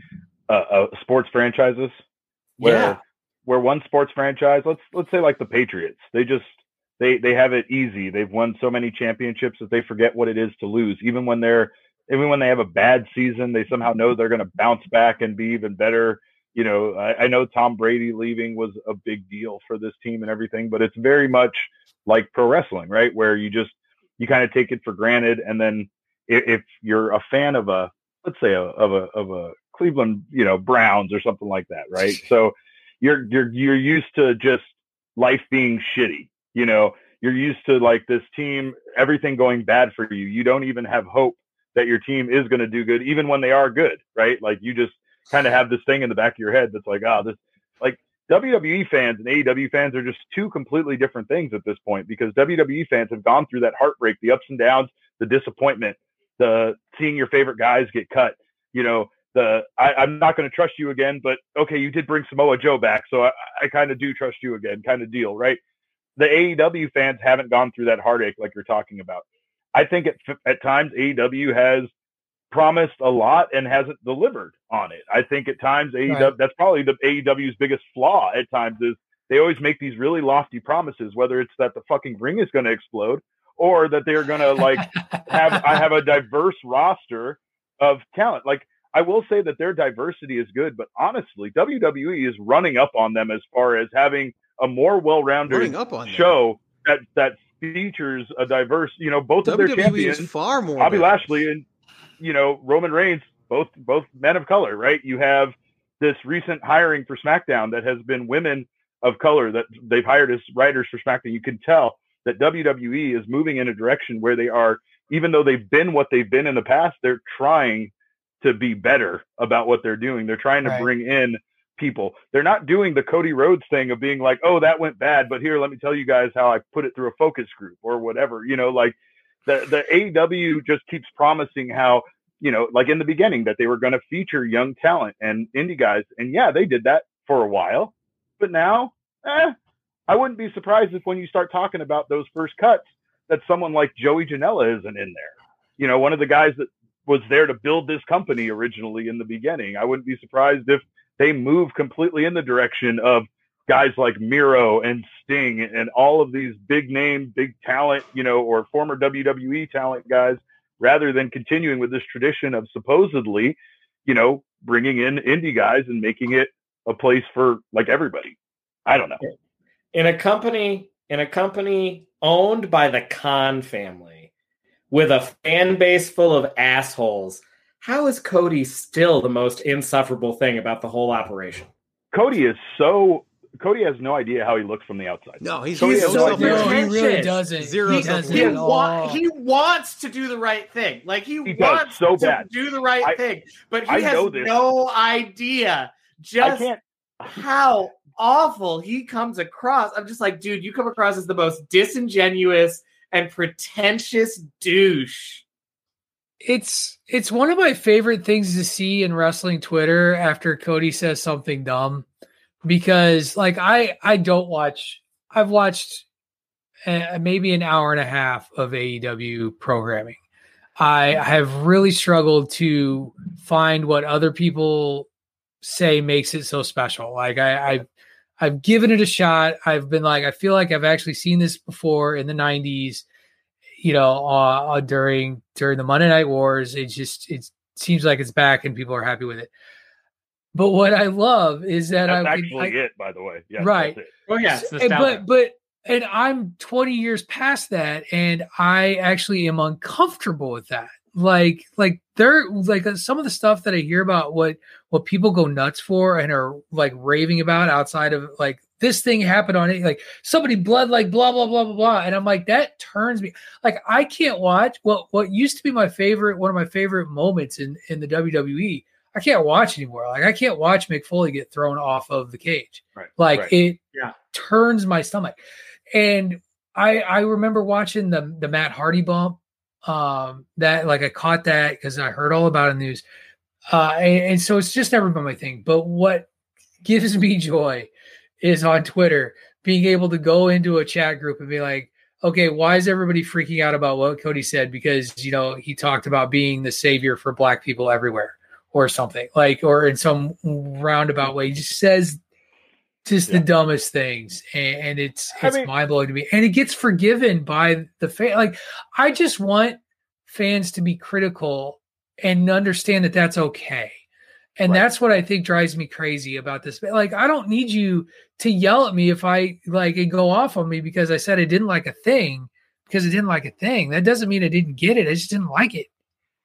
uh, uh, sports franchises, where Yeah. where one sports franchise, let's let's say like the Patriots, they just they they have it easy. They've won so many championships that they forget what it is to lose. Even when they're even when they have a bad season, they somehow know they're going to bounce back and be even better. You know, I, I know Tom Brady leaving was a big deal for this team and everything, but it's very much like pro wrestling, right? Where you just you kind of take it for granted, and then if, if you're a fan of a let's say a, of a of a Cleveland, you know, Browns or something like that, right? So you're you're you're used to just life being shitty, you know. You're used to like this team, everything going bad for you. You don't even have hope that your team is going to do good, even when they are good, right? Like you just kind of have this thing in the back of your head that's like, ah, this like WWE fans and AEW fans are just two completely different things at this point because WWE fans have gone through that heartbreak, the ups and downs, the disappointment, the seeing your favorite guys get cut, you know, the I, I'm not going to trust you again, but okay, you did bring Samoa Joe back, so I, I kind of do trust you again, kind of deal, right? The AEW fans haven't gone through that heartache like you're talking about. I think at at times AEW has promised a lot and hasn't delivered on it. I think at times AEW Right. that's probably the AEW's biggest flaw at times is they always make these really lofty promises, whether it's that the fucking ring is going to explode or that they're going to like have I have a diverse roster of talent. Like I will say that their diversity is good, but honestly, WWE is running up on them as far as having a more well-rounded Running up on them. show that that features a diverse, you know, both of their WWE champions, far more. Bobby diverse. Lashley and you know Roman Reigns, both both men of color, right? You have this recent hiring for SmackDown that has been women of color that they've hired as writers for SmackDown. You can tell that WWE is moving in a direction where they are, even though they've been what they've been in the past, they're trying to be better about what they're doing. They're trying to Right. bring in people. They're not doing the Cody Rhodes thing of being like, "Oh, that went bad, but here, let me tell you guys how I put it through a focus group or whatever." You know, like the the AEW just keeps promising how you know, like in the beginning, that they were going to feature young talent and indie guys, and yeah, they did that for a while, but now, eh, I wouldn't be surprised if when you start talking about those first cuts, that someone like Joey Janela isn't in there. You know, one of the guys that was there to build this company originally in the beginning. I wouldn't be surprised if they move completely in the direction of guys like Miro and Sting and all of these big name, big talent, you know, or former WWE talent guys, rather than continuing with this tradition of supposedly, you know, bringing in indie guys and making it a place for like everybody. I don't know. in a company in a company owned by the Khan family with a fan base full of assholes how is cody still the most insufferable thing about the whole operation Cody is so Cody has no idea how he looks from the outside. No, he's, he's so no. No, he pretentious. really doesn't. Zero he doesn't he, wa- he wants to do the right thing like he, He wants so to bad. do the right I- thing but he I has no idea just how awful he comes across. I'm just like, dude, you come across as the most disingenuous and pretentious douche. It's it's one of my favorite things to see in wrestling Twitter after Cody says something dumb because like I I don't watch I've watched uh, maybe an hour and a half of AEW programming. I have really struggled to find what other people say makes it so special. Like I I've I've given it a shot. I've been like I feel like I've actually seen this before in the 90s you know, uh, uh, during during the Monday Night Wars. It just it seems like it's back and people are happy with it. But what I love is that that's I, actually I it, by the way. Yes, Right. that's it. Oh yeah, it's and- nostalgia. but but and I'm 20 years past that, and I actually am uncomfortable with that. Like like there like uh, some of the stuff that I hear about what what people go nuts for and are like raving about outside of like this thing happened on it like somebody blood like blah blah blah blah blah and I'm like that turns me like I can't watch what what used to be my favorite one of my favorite moments in in the WWE I can't watch anymore like I can't watch Mick Foley get thrown off of the cage Right. like right. it Yeah. turns my stomach and i i remember watching the the matt hardy bump um that like i caught that because i heard all about it in the news uh and, and so it's just never been my thing but what gives me joy is on twitter being able to go into a chat group and be like okay why is everybody freaking out about what cody said? Because you know he talked about being the savior for black people everywhere or something like or in some roundabout way. He just says just the dumbest things and, and it's I it's mean- mind blowing to me. And it gets forgiven by the fan like i just want fans to be critical and understand that that's okay and Right. that's what i think drives me crazy about this. Like i don't need you to yell at me if i like and go off on me because i said i didn't like a thing because i didn't like a thing. That doesn't mean i didn't get it. I just didn't like it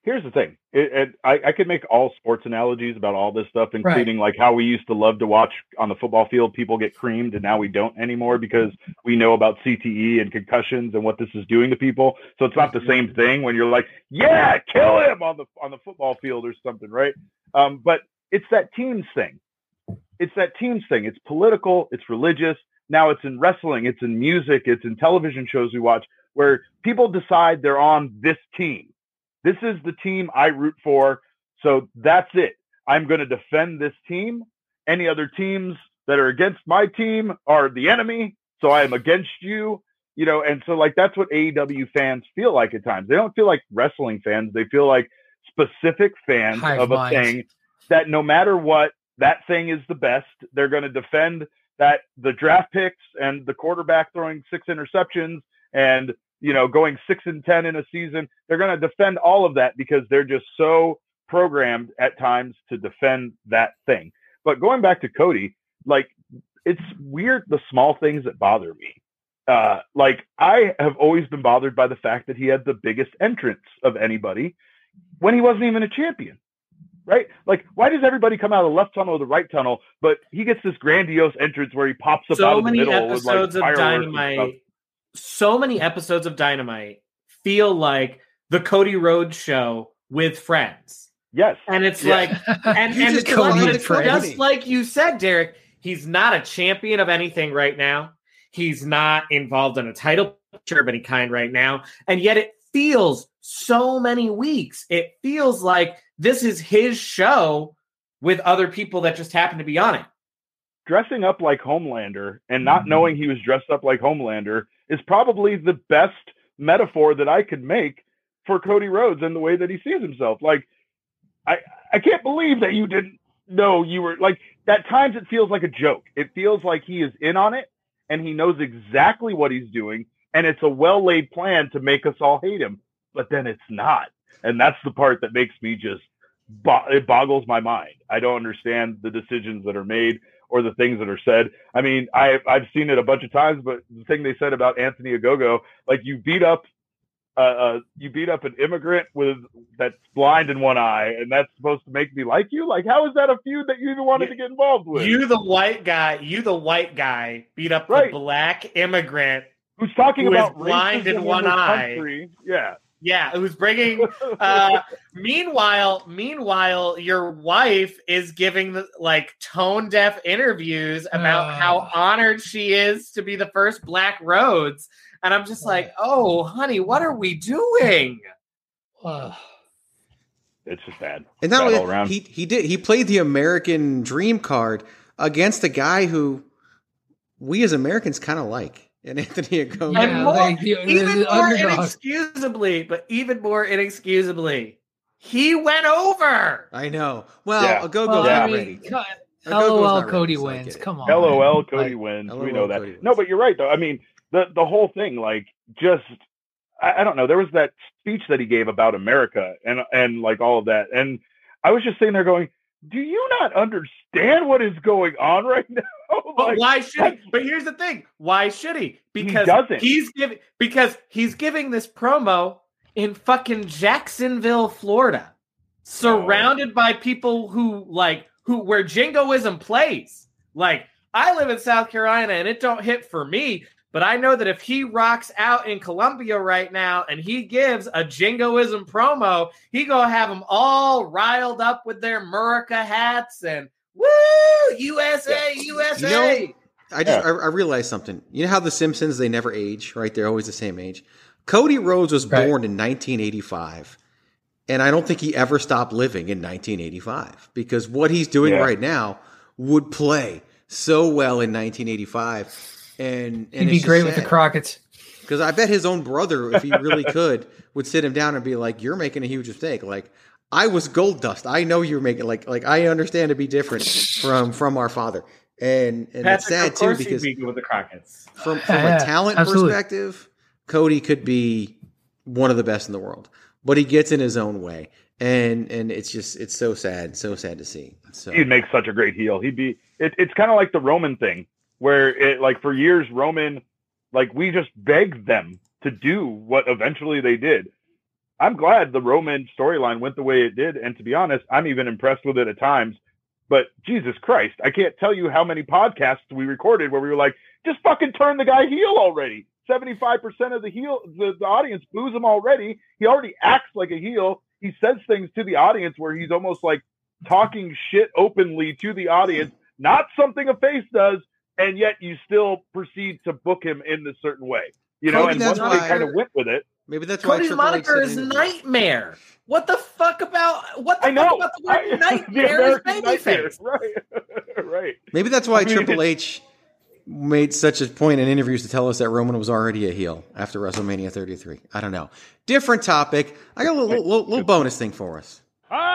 Here's the thing. It, it, I, I could make all sports analogies about all this stuff, including like how we used to love to watch on the football field people get creamed, and now we don't anymore because we know about CTE and concussions and what this is doing to people. So it's not the same thing when you're like, yeah, kill him on the on the football field or something, right? Um, but it's that teams thing. It's that teams thing. It's political. It's religious. Now it's in wrestling. It's in music. It's in television shows we watch where people decide they're on this team. This is the team I root for. So that's it. I'm going to defend this team. Any other teams that are against my team are the enemy. So I am against you. You know, and so like that's what AEW fans feel like at times. They don't feel like wrestling fans. They feel like specific fans Hive of a minds. thing that no matter what, that thing is the best. They're going to defend that the draft picks and the quarterback throwing six interceptions and you know going six and ten in a season. They're going to defend all of that because they're just so programmed at times to defend that thing. But going back to Cody, like it's weird the small things that bother me. Uh, like I have always been bothered by the fact that he had the biggest entrance of anybody when he wasn't even a champion right? Like, why does everybody come out of the left tunnel or the right tunnel, but he gets this grandiose entrance where he pops up out of the middle with like fireworks and stuff? Dynamite. So many episodes of Dynamite feel like the Cody Rhodes show with friends. Yes, And it's Yeah. like, and, and just it's like, it's just like you said, Derek, he's not a champion of anything right now. He's not involved in a title picture of any kind right now. And yet it feels so many weeks. It feels like this is his show with other people that just happen to be on it. dressing up like Homelander and not knowing he was dressed up like Homelander is probably the best metaphor that I could make for Cody Rhodes and the way that he sees himself. Like, I I can't believe that you didn't know you were like. At times, it feels like a joke. It feels like he is in on it and he knows exactly what he's doing, and it's a well laid plan to make us all hate him. But then it's not, and that's the part that makes me just bo- it boggles my mind. I don't understand the decisions that are made or the things that are said. I mean, I I've seen it a bunch of times, but the thing they said about Anthony Ogogo, like you beat up uh, uh, you beat up an immigrant with that's blind in one eye, and that's supposed to make me like you. Like, how is that a feud that you even wanted to get involved with? You, the white guy, you, the white guy, beat up Right. the black immigrant Who's talking who about blind in one eye. country. Yeah, Yeah, who's bringing. Uh, meanwhile, meanwhile, your wife is giving the, like tone deaf interviews about how honored she is to be the first Black Rhodes, and I'm just like, oh, honey, what are we doing? it's just bad. And not bad only all that, around. he he did he played the American dream card against a guy who we as Americans kind of like, and Anthony Ogogo. and more, like the- the- even the more underdog. inexcusably, but even more inexcusably, he went over. I know. Well, Yeah. Ogogo's Well, not I mean, ready. co- LOL, Cody so I get wins. it. Come on. LOL, man. Cody Like, wins. LOL, we know that. No, but you're right though. I mean, the the whole thing, like, just I, I don't know. There was that speech that he gave about America and and like all of that, and I was just sitting there going, "Do you not understand what is going on right now?" But why should he? But here's the thing: why should he? Because doesn't. he's giving because he's giving this promo in fucking Jacksonville, Florida, surrounded by people who like who where jingoism plays. Like I live in South Carolina, and it don't hit for me. But I know that if he rocks out in Columbia right now and he gives a jingoism promo, he gonna have them all riled up with their Murica hats and woo USA USA. You know, I just I, I realized something. You know how the Simpsons they never age, right? They're always the same age. Cody Rhodes was Right. born in 1985, and I don't think he ever stopped living in 1985 because what he's doing Yeah. right now would play so well in 1985. And, and He'd be great with the Crockett's. because I bet his own brother, if he really could, would sit him down and be like, "You're making a huge mistake. Like I was gold dust. I know you're making like like I understand to be different from from our father." And and it's sad of too because he'd be with the Crockett's. from from Yeah, a talent absolutely. perspective, Cody could be one of the best in the world, but he gets in his own way, and and it's just it's so sad, so sad to see. So he'd make such a great heel. He'd be. It, it's kind of like the Roman thing, where it like for years Roman, like we just begged them to do what eventually they did. I'm glad the Roman storyline went the way it did, and to be honest, I'm even impressed with it at times. But Jesus Christ, I can't tell you how many podcasts we recorded where we were like, just fucking turn the guy heel already. 75% of the heel, the, the audience boos him already. He already acts like a heel. He says things to the audience where he's almost like talking shit openly to the audience, not something a face does, and yet you still proceed to book him in this certain way. You know, Cody, and that's once they kind of went with it, maybe that's why Cody's Triple H moniker said is Nightmare. What the fuck about what the I know. fuck about the word I- the nightmare is American nightmare, babyface? right? right. Maybe that's why I mean, Triple H made such a point in interviews to tell us that Roman was already a heel after WrestleMania 33. I don't know. Different topic. I got a little, little, little bonus thing for us.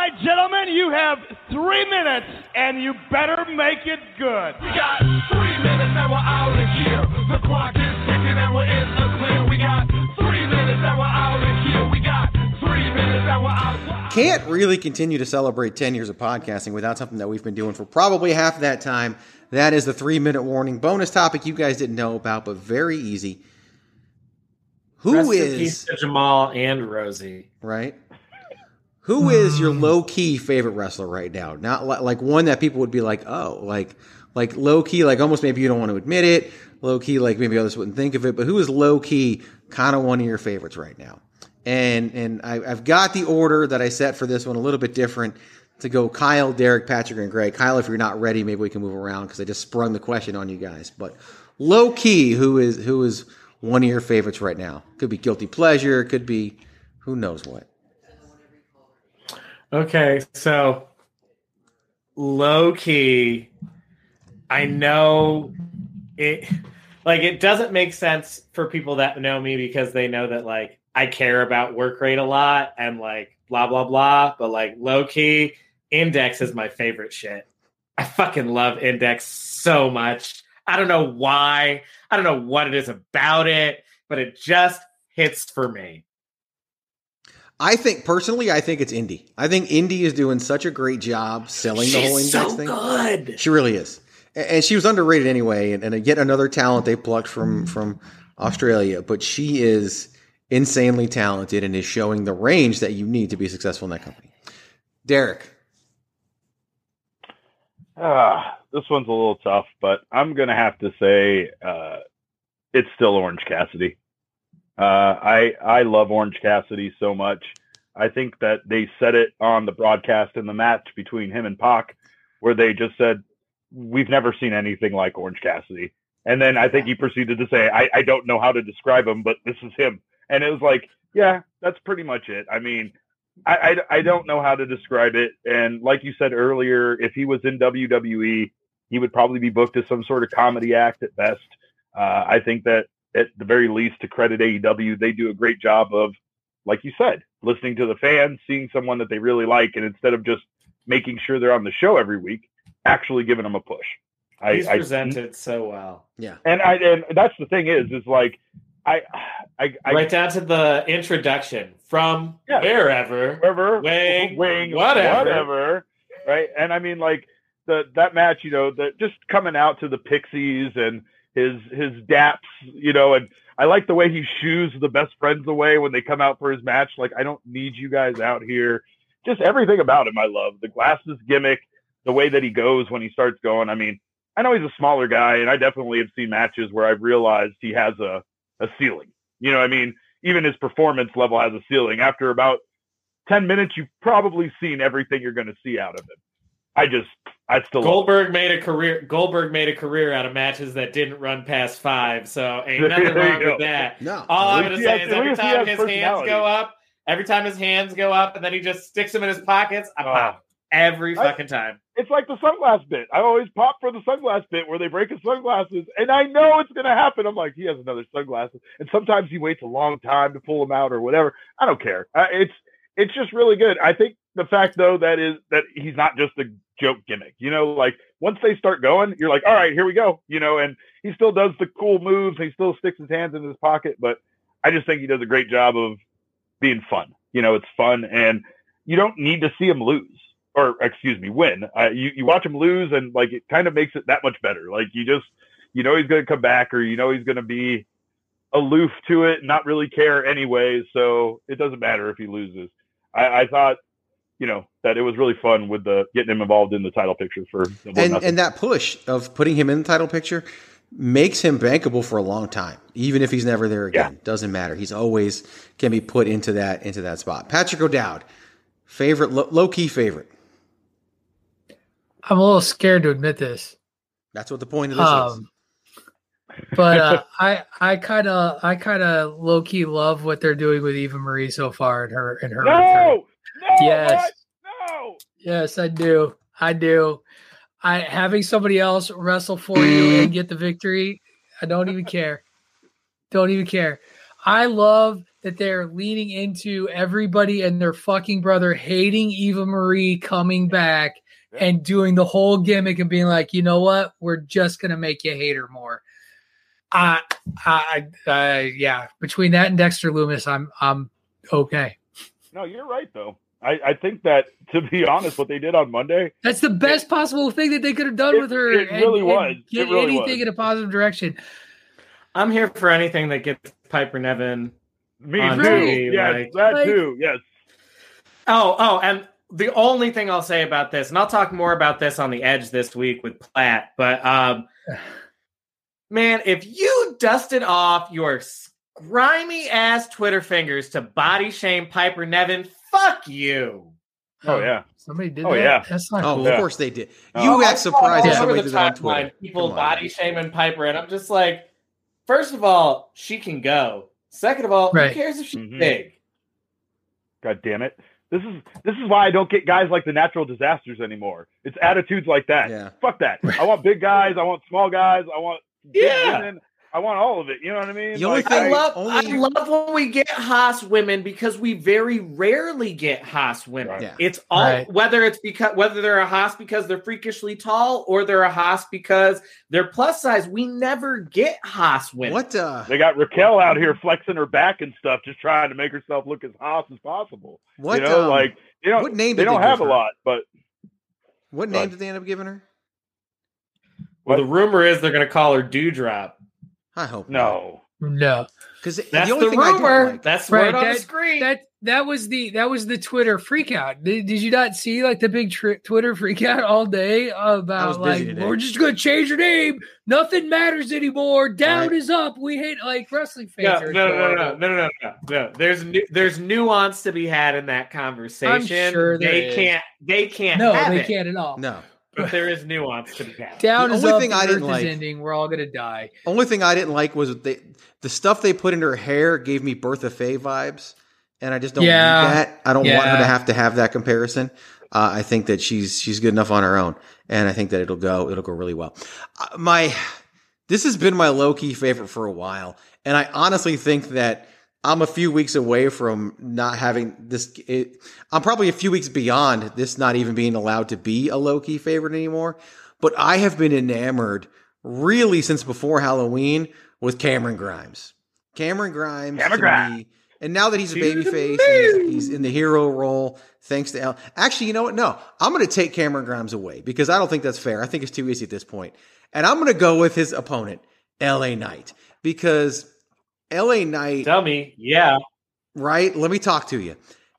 All right, gentlemen, you have three minutes, and you better make it good. We got three minutes, and we're out of here. The clock is ticking, and we're in the clear. We got three minutes, and we're out of here. We got three minutes, and we're out. Can't really continue to celebrate 10 years of podcasting without something that we've been doing for probably half that time. That is the three minute warning bonus topic you guys didn't know about, but very easy. Who Rest in is peace to Jamal and Rosey? right? Who is your hmm. low key favorite wrestler right now? Not li- like one that people would be like, oh, like like low key, like almost maybe you don't want to admit it. Low key, like maybe others wouldn't think of it, but who is low key kind of one of your favorites right now? And and I, I've got the order that I set for this one a little bit different to go Kyle, Derek, Patrick, and Greg. Kyle, if you're not ready, maybe we can move around because I just sprung the question on you guys. But low key, who is who is one of your favorites right now? Could be guilty pleasure, could be who knows what. Okay, so low key, I know it like it doesn't make sense for people that know me because they know that like I care about work rate a lot and like blah blah blah, but like low key, index is my favorite shit. I fucking love index so much. I don't know why. I don't know what it is about it, but it just hits for me. I think personally, I think it's Indi. I think Indi is doing such a great job selling the She's whole index so thing. good. She really is, and she was underrated anyway. And, and yet another talent they plucked from from Australia, but she is insanely talented and is showing the range that you need to be successful in that company. Derek, Ah, this one's a little tough, but I'm gonna have to say uh, it's still Orange Cassidy. Uh, I I love Orange Cassidy so much. I think that they said it on the broadcast in the match between him and Pac, where they just said, "We've never seen anything like Orange Cassidy." And then I think he proceeded to say, I, I don't know how to describe him, but this is him. And it was like, yeah, that's pretty much it. I mean, I, I, I don't know how to describe it. And like you said earlier, if he was in WWE, he would probably be booked as some sort of comedy act at best. Uh, I think that at the very least, to credit AEW, they do a great job of, like you said, listening to the fans, seeing someone that they really like, and instead of just making sure they're on the show every week, actually giving them a push. I, He's I- presented so well. Yeah. and I and that's the thing is is like I I, I right down to the introduction from Yeah. wherever, wherever wing, wing whatever. whatever right and I mean like the that match you know the just coming out to the Pixies and his his daps you know and I like the way he shoos the best friends away when they come out for his match like I don't need you guys out here just everything about him I love the glasses gimmick the way that he goes when he starts going I mean I know he's a smaller guy, and I definitely have seen matches where I've realized he has a, a ceiling. You know, I mean, even his performance level has a ceiling. After about 10 minutes, you've probably seen everything you're going to see out of him. I just, I still Goldberg made a career. Goldberg made a career out of matches that didn't run past five. So ain't nothing wrong with that. No. All I'm gonna say has- is every time his hands go up, every time his hands go up, and then he just sticks them in his pockets, I pop every I- fucking time. it's like the sunglass bit. I always pop for the sunglass bit where they break his sunglasses, and I know it's going to happen. I'm like, he has another sunglasses, and sometimes he waits a long time to pull them out or whatever. I don't care. Uh, it's it's just really good. I think the fact though that is that he's not just a joke gimmick. You know, like once they start going, you're like, all right, here we go. You know, and he still does the cool moves. He still sticks his hands in his pocket, but I just think he does a great job of being fun. You know, it's fun, and you don't need to see him lose or excuse me, win. Uh, you you watch him lose, and like it kind of makes it that much better. Like you just you know he's going to come back, or you know he's going to be aloof to it, and not really care anyway. So it doesn't matter if he loses. I, I thought you know that it was really fun with the getting him involved in the title picture for Double or and Nothing. and that push of putting him in the title picture makes him bankable for a long time, even if he's never there again. Doesn't matter. He's always can be put into that into that spot. Patrick O'Dowd, favorite low key favorite. I'm a little scared to admit this. That's what the point of this is. Um, but uh, I I kind of I kind of low key love what they're doing with Eva Marie so far in her in her. return. no, no, Yes. what? no. Yes, I do. I do. I having somebody else wrestle for you and get the victory. I don't even care. Don't even care. I love that they're leaning into everybody and their fucking brother hating Eva Marie coming back and doing the whole gimmick and being like, you know what? We're just gonna make you hate her more. I, I, I, yeah. Between that and Dexter Lumis, I'm, I'm okay. No, you're right though. I, I think that to be honest, what they did on Monday, That's the best possible thing that they could have done It- with her. it really was. It Get really anything was. in a positive direction. I'm here for anything that gets Piper Niven. me On too. TV, yes, like- that Like- too. Yes. Oh, oh, and the only thing I'll say about this, and I'll talk more about this on the Edge this week with Platt, but um, man, if you dusted off your grimy ass Twitter fingers to body shame Piper Niven, fuck you. Oh yeah. Somebody did Oh, that. yeah. That's not Oh, cool. of course they did. Oh, You I act surprised All over somebody the did it on timeline, Twitter. people Come on. body shaming Piper, and I'm just like, first of all, she can go. Second of all, Right. who cares if she's Mhm. big? God damn it. This is this is why I don't get guys like the natural disasters anymore. It's attitudes like that. Yeah. Fuck that. I want big guys. I want small guys. I want Yeah. women. I want all of it. You know what I mean? The only Like, thing- I love only- I love when we get hoss women because we very rarely get hoss women. Yeah. It's all Right. whether it's because whether they're a hoss because they're freakishly tall or they're a hoss because they're plus size. We never get hoss women. What? Uh, They got Raquel out here flexing her back and stuff, just trying to make herself look as hoss as possible. What, You know, um, like you know, what name they did they don't give have a her? lot, but what Go name ahead. did they end up giving her? Well, the rumor is they're going to call her Doudrop. I hope no. No. because That's the only the, thing rumor. like. That's Right, right on the that- screen. That that was the that was the Twitter freakout. Did, did you not see like the big tri- Twitter freakout all day about like today. we're just gonna change your name, nothing matters anymore, down Right. is up. We hate like wrestling fans. no, are no, no, no, no, no, no, no, no, no. There's nu- there's nuance to be had in that conversation. sure they is. can't they can't No, have they it, can't at all. No. But there is nuance to be had. Down The is only up. thing the I didn't like- ending. We're all gonna die. Only thing I didn't like was they the stuff they put in her hair gave me Bertha Faye vibes, and I just don't Yeah. need that. I don't want her to have to have that comparison. Uh, I think that she's she's good enough on her own, and I think that it'll go it'll go really well. Uh, my this has been my low key favorite for a while, and I honestly think that I'm a few weeks away from not having this. It, I'm probably a few weeks beyond this not even being allowed to be a low key favorite anymore. But I have been enamored really since before Halloween with Cameron Grimes. Cameron Grimes, Cameron to Grimes. me- and now that he's a To baby face, he's, he's in the hero role. Thanks to L. Actually, you know what? No, I'm going to take Cameron Grimes away because I don't think that's fair. I think it's too easy at this point, and I'm going to go with his opponent, L.A. Knight, because L.A. Knight Dummy. yeah. right? Let me talk to you.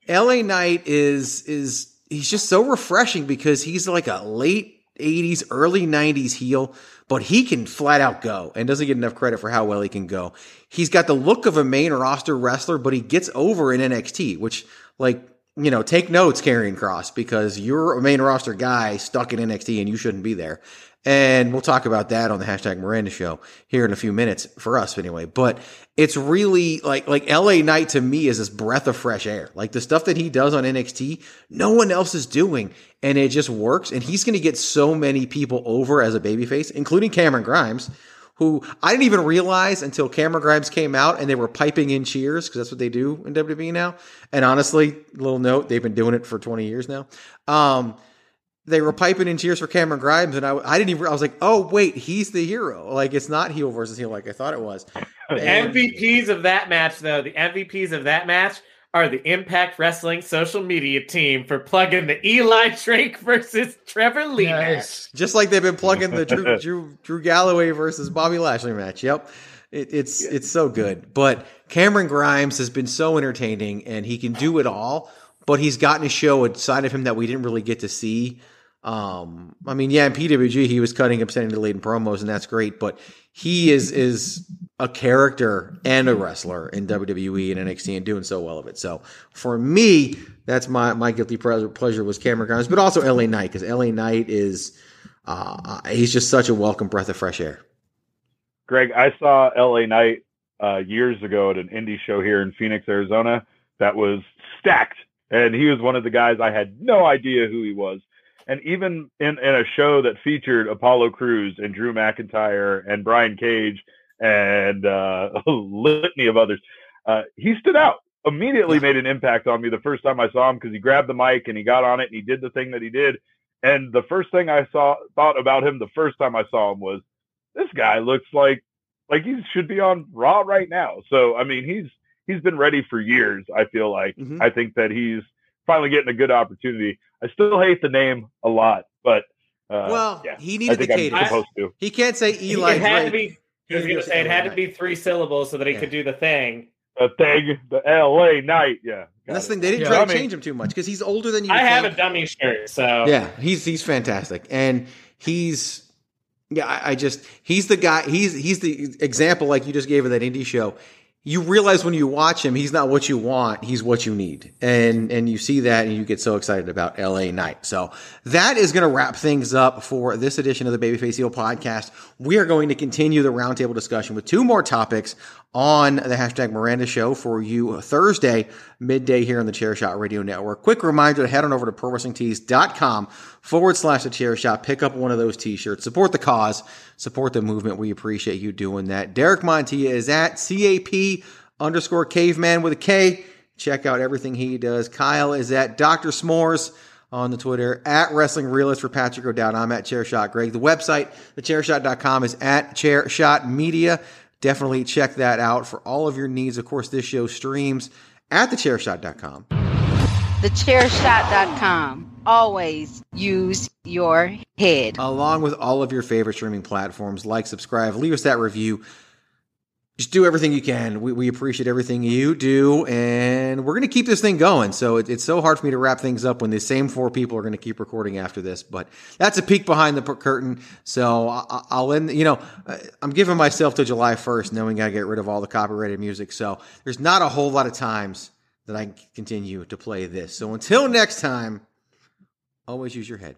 LA Knight is is he's just so refreshing because he's like a late 80s, early 90s heel, but he can flat out go and doesn't get enough credit for how well he can go. He's got the look of a main roster wrestler, but he gets over in NXT, which like you know, take notes, Karrion Kross, because you're a main roster guy stuck in NXT and you shouldn't be there. And we'll talk about that on the hashtag Miranda show here in a few minutes for us anyway. But it's really like, like LA Knight to me is this breath of fresh air. Like the stuff that he does on NXT, no one else is doing. And it just works. And he's going to get so many people over as a babyface, including Cameron Grimes, who I didn't even realize until Cameron Grimes came out and they were piping in cheers because that's what they do in WWE now. And honestly, little note, they've been doing it for 20 years now. Um, they were piping in cheers for Cameron Grimes, and I, I didn't even. I was like, "Oh wait, he's the hero." Like it's not heel versus heel, like I thought it was. The And- MVPs of that match, though, the MVPs of that match are the Impact Wrestling social media team for plugging the Eli Drake versus Trevor Lee match. just like they've been plugging the Drew, Drew, Drew Galloway versus Bobby Lashley match. Yep, it, it's it's so good. But Cameron Grimes has been so entertaining, and he can do it all. But he's gotten to show a side of him that we didn't really get to see. Um, I mean, yeah, in PWG he was cutting obscenity laden promos, and that's great. But he is is a character and a wrestler in WWE and NXT, and doing so well of it. So for me, that's my my guilty pleasure. Pleasure was Cameron Grimes, but also LA Knight because LA Knight is uh, he's just such a welcome breath of fresh air. Greg, I saw LA Knight uh, years ago at an indie show here in Phoenix, Arizona that was stacked. And he was one of the guys I had no idea who he was. And even in, in a show that featured Apollo Crews and Drew McIntyre and Brian Cage and uh, a litany of others, uh, he stood out. Immediately made an impact on me the first time I saw him because he grabbed the mic and he got on it and he did the thing that he did. And the first thing I saw thought about him the first time I saw him was, this guy looks like like he should be on Raw right now. So I mean, he's he's been ready for years. I feel like Mhm. I think that he's finally getting a good opportunity. I still hate the name a lot, but uh, well, yeah, he I needed the think I'm supposed to. He can't say Eli it had to be. I was going to say it had to be three syllables so that he could do the thing. The thing, the L.A. Knight, yeah. And that's the thing. They didn't Yeah. try I to change him too much because he's older than you. I have think. a dummy shirt, so Yeah, he's he's fantastic, and he's yeah. I, I just he's the guy. He's he's the example like you just gave of that indie show. You realize when you watch him, he's not what you want. He's what you need, and and you see that, and you get so excited about L.A. Knight. So that is going to wrap things up for this edition of the Babyface Heel podcast. We are going to continue the roundtable discussion with two more topics on the hashtag Miranda Show for you Thursday, midday here on the Chair Shot Radio Network. Quick reminder to head on over to ProWrestlingTees.com forward slash the Chair Shot. Pick up one of those t shirts. Support the cause, support the movement. We appreciate you doing that. Derek Montilla is at CAP underscore caveman with a K. Check out everything he does. Kyle is at Dr. S'mores on the Twitter, at Wrestling Realist for Patrick O'Dowd. I'm at Chairshot Greg. The website, thechairshot.com, is at Chairshot Media. Definitely check that out for all of your needs. Of course, this show streams at thechairshot.com. Thechairshot.com. Always use your head. Along with all of your favorite streaming platforms, like, subscribe, leave us that review just do everything you can. We, we appreciate everything you do, and we're going to keep this thing going. So it, it's so hard for me to wrap things up when the same four people are going to keep recording after this. But that's a peek behind the curtain. So I, I'll end. You know, I'm giving myself to July 1st, knowing I got to get rid of all the copyrighted music. So there's not a whole lot of times that I continue to play this. So until next time, always use your head.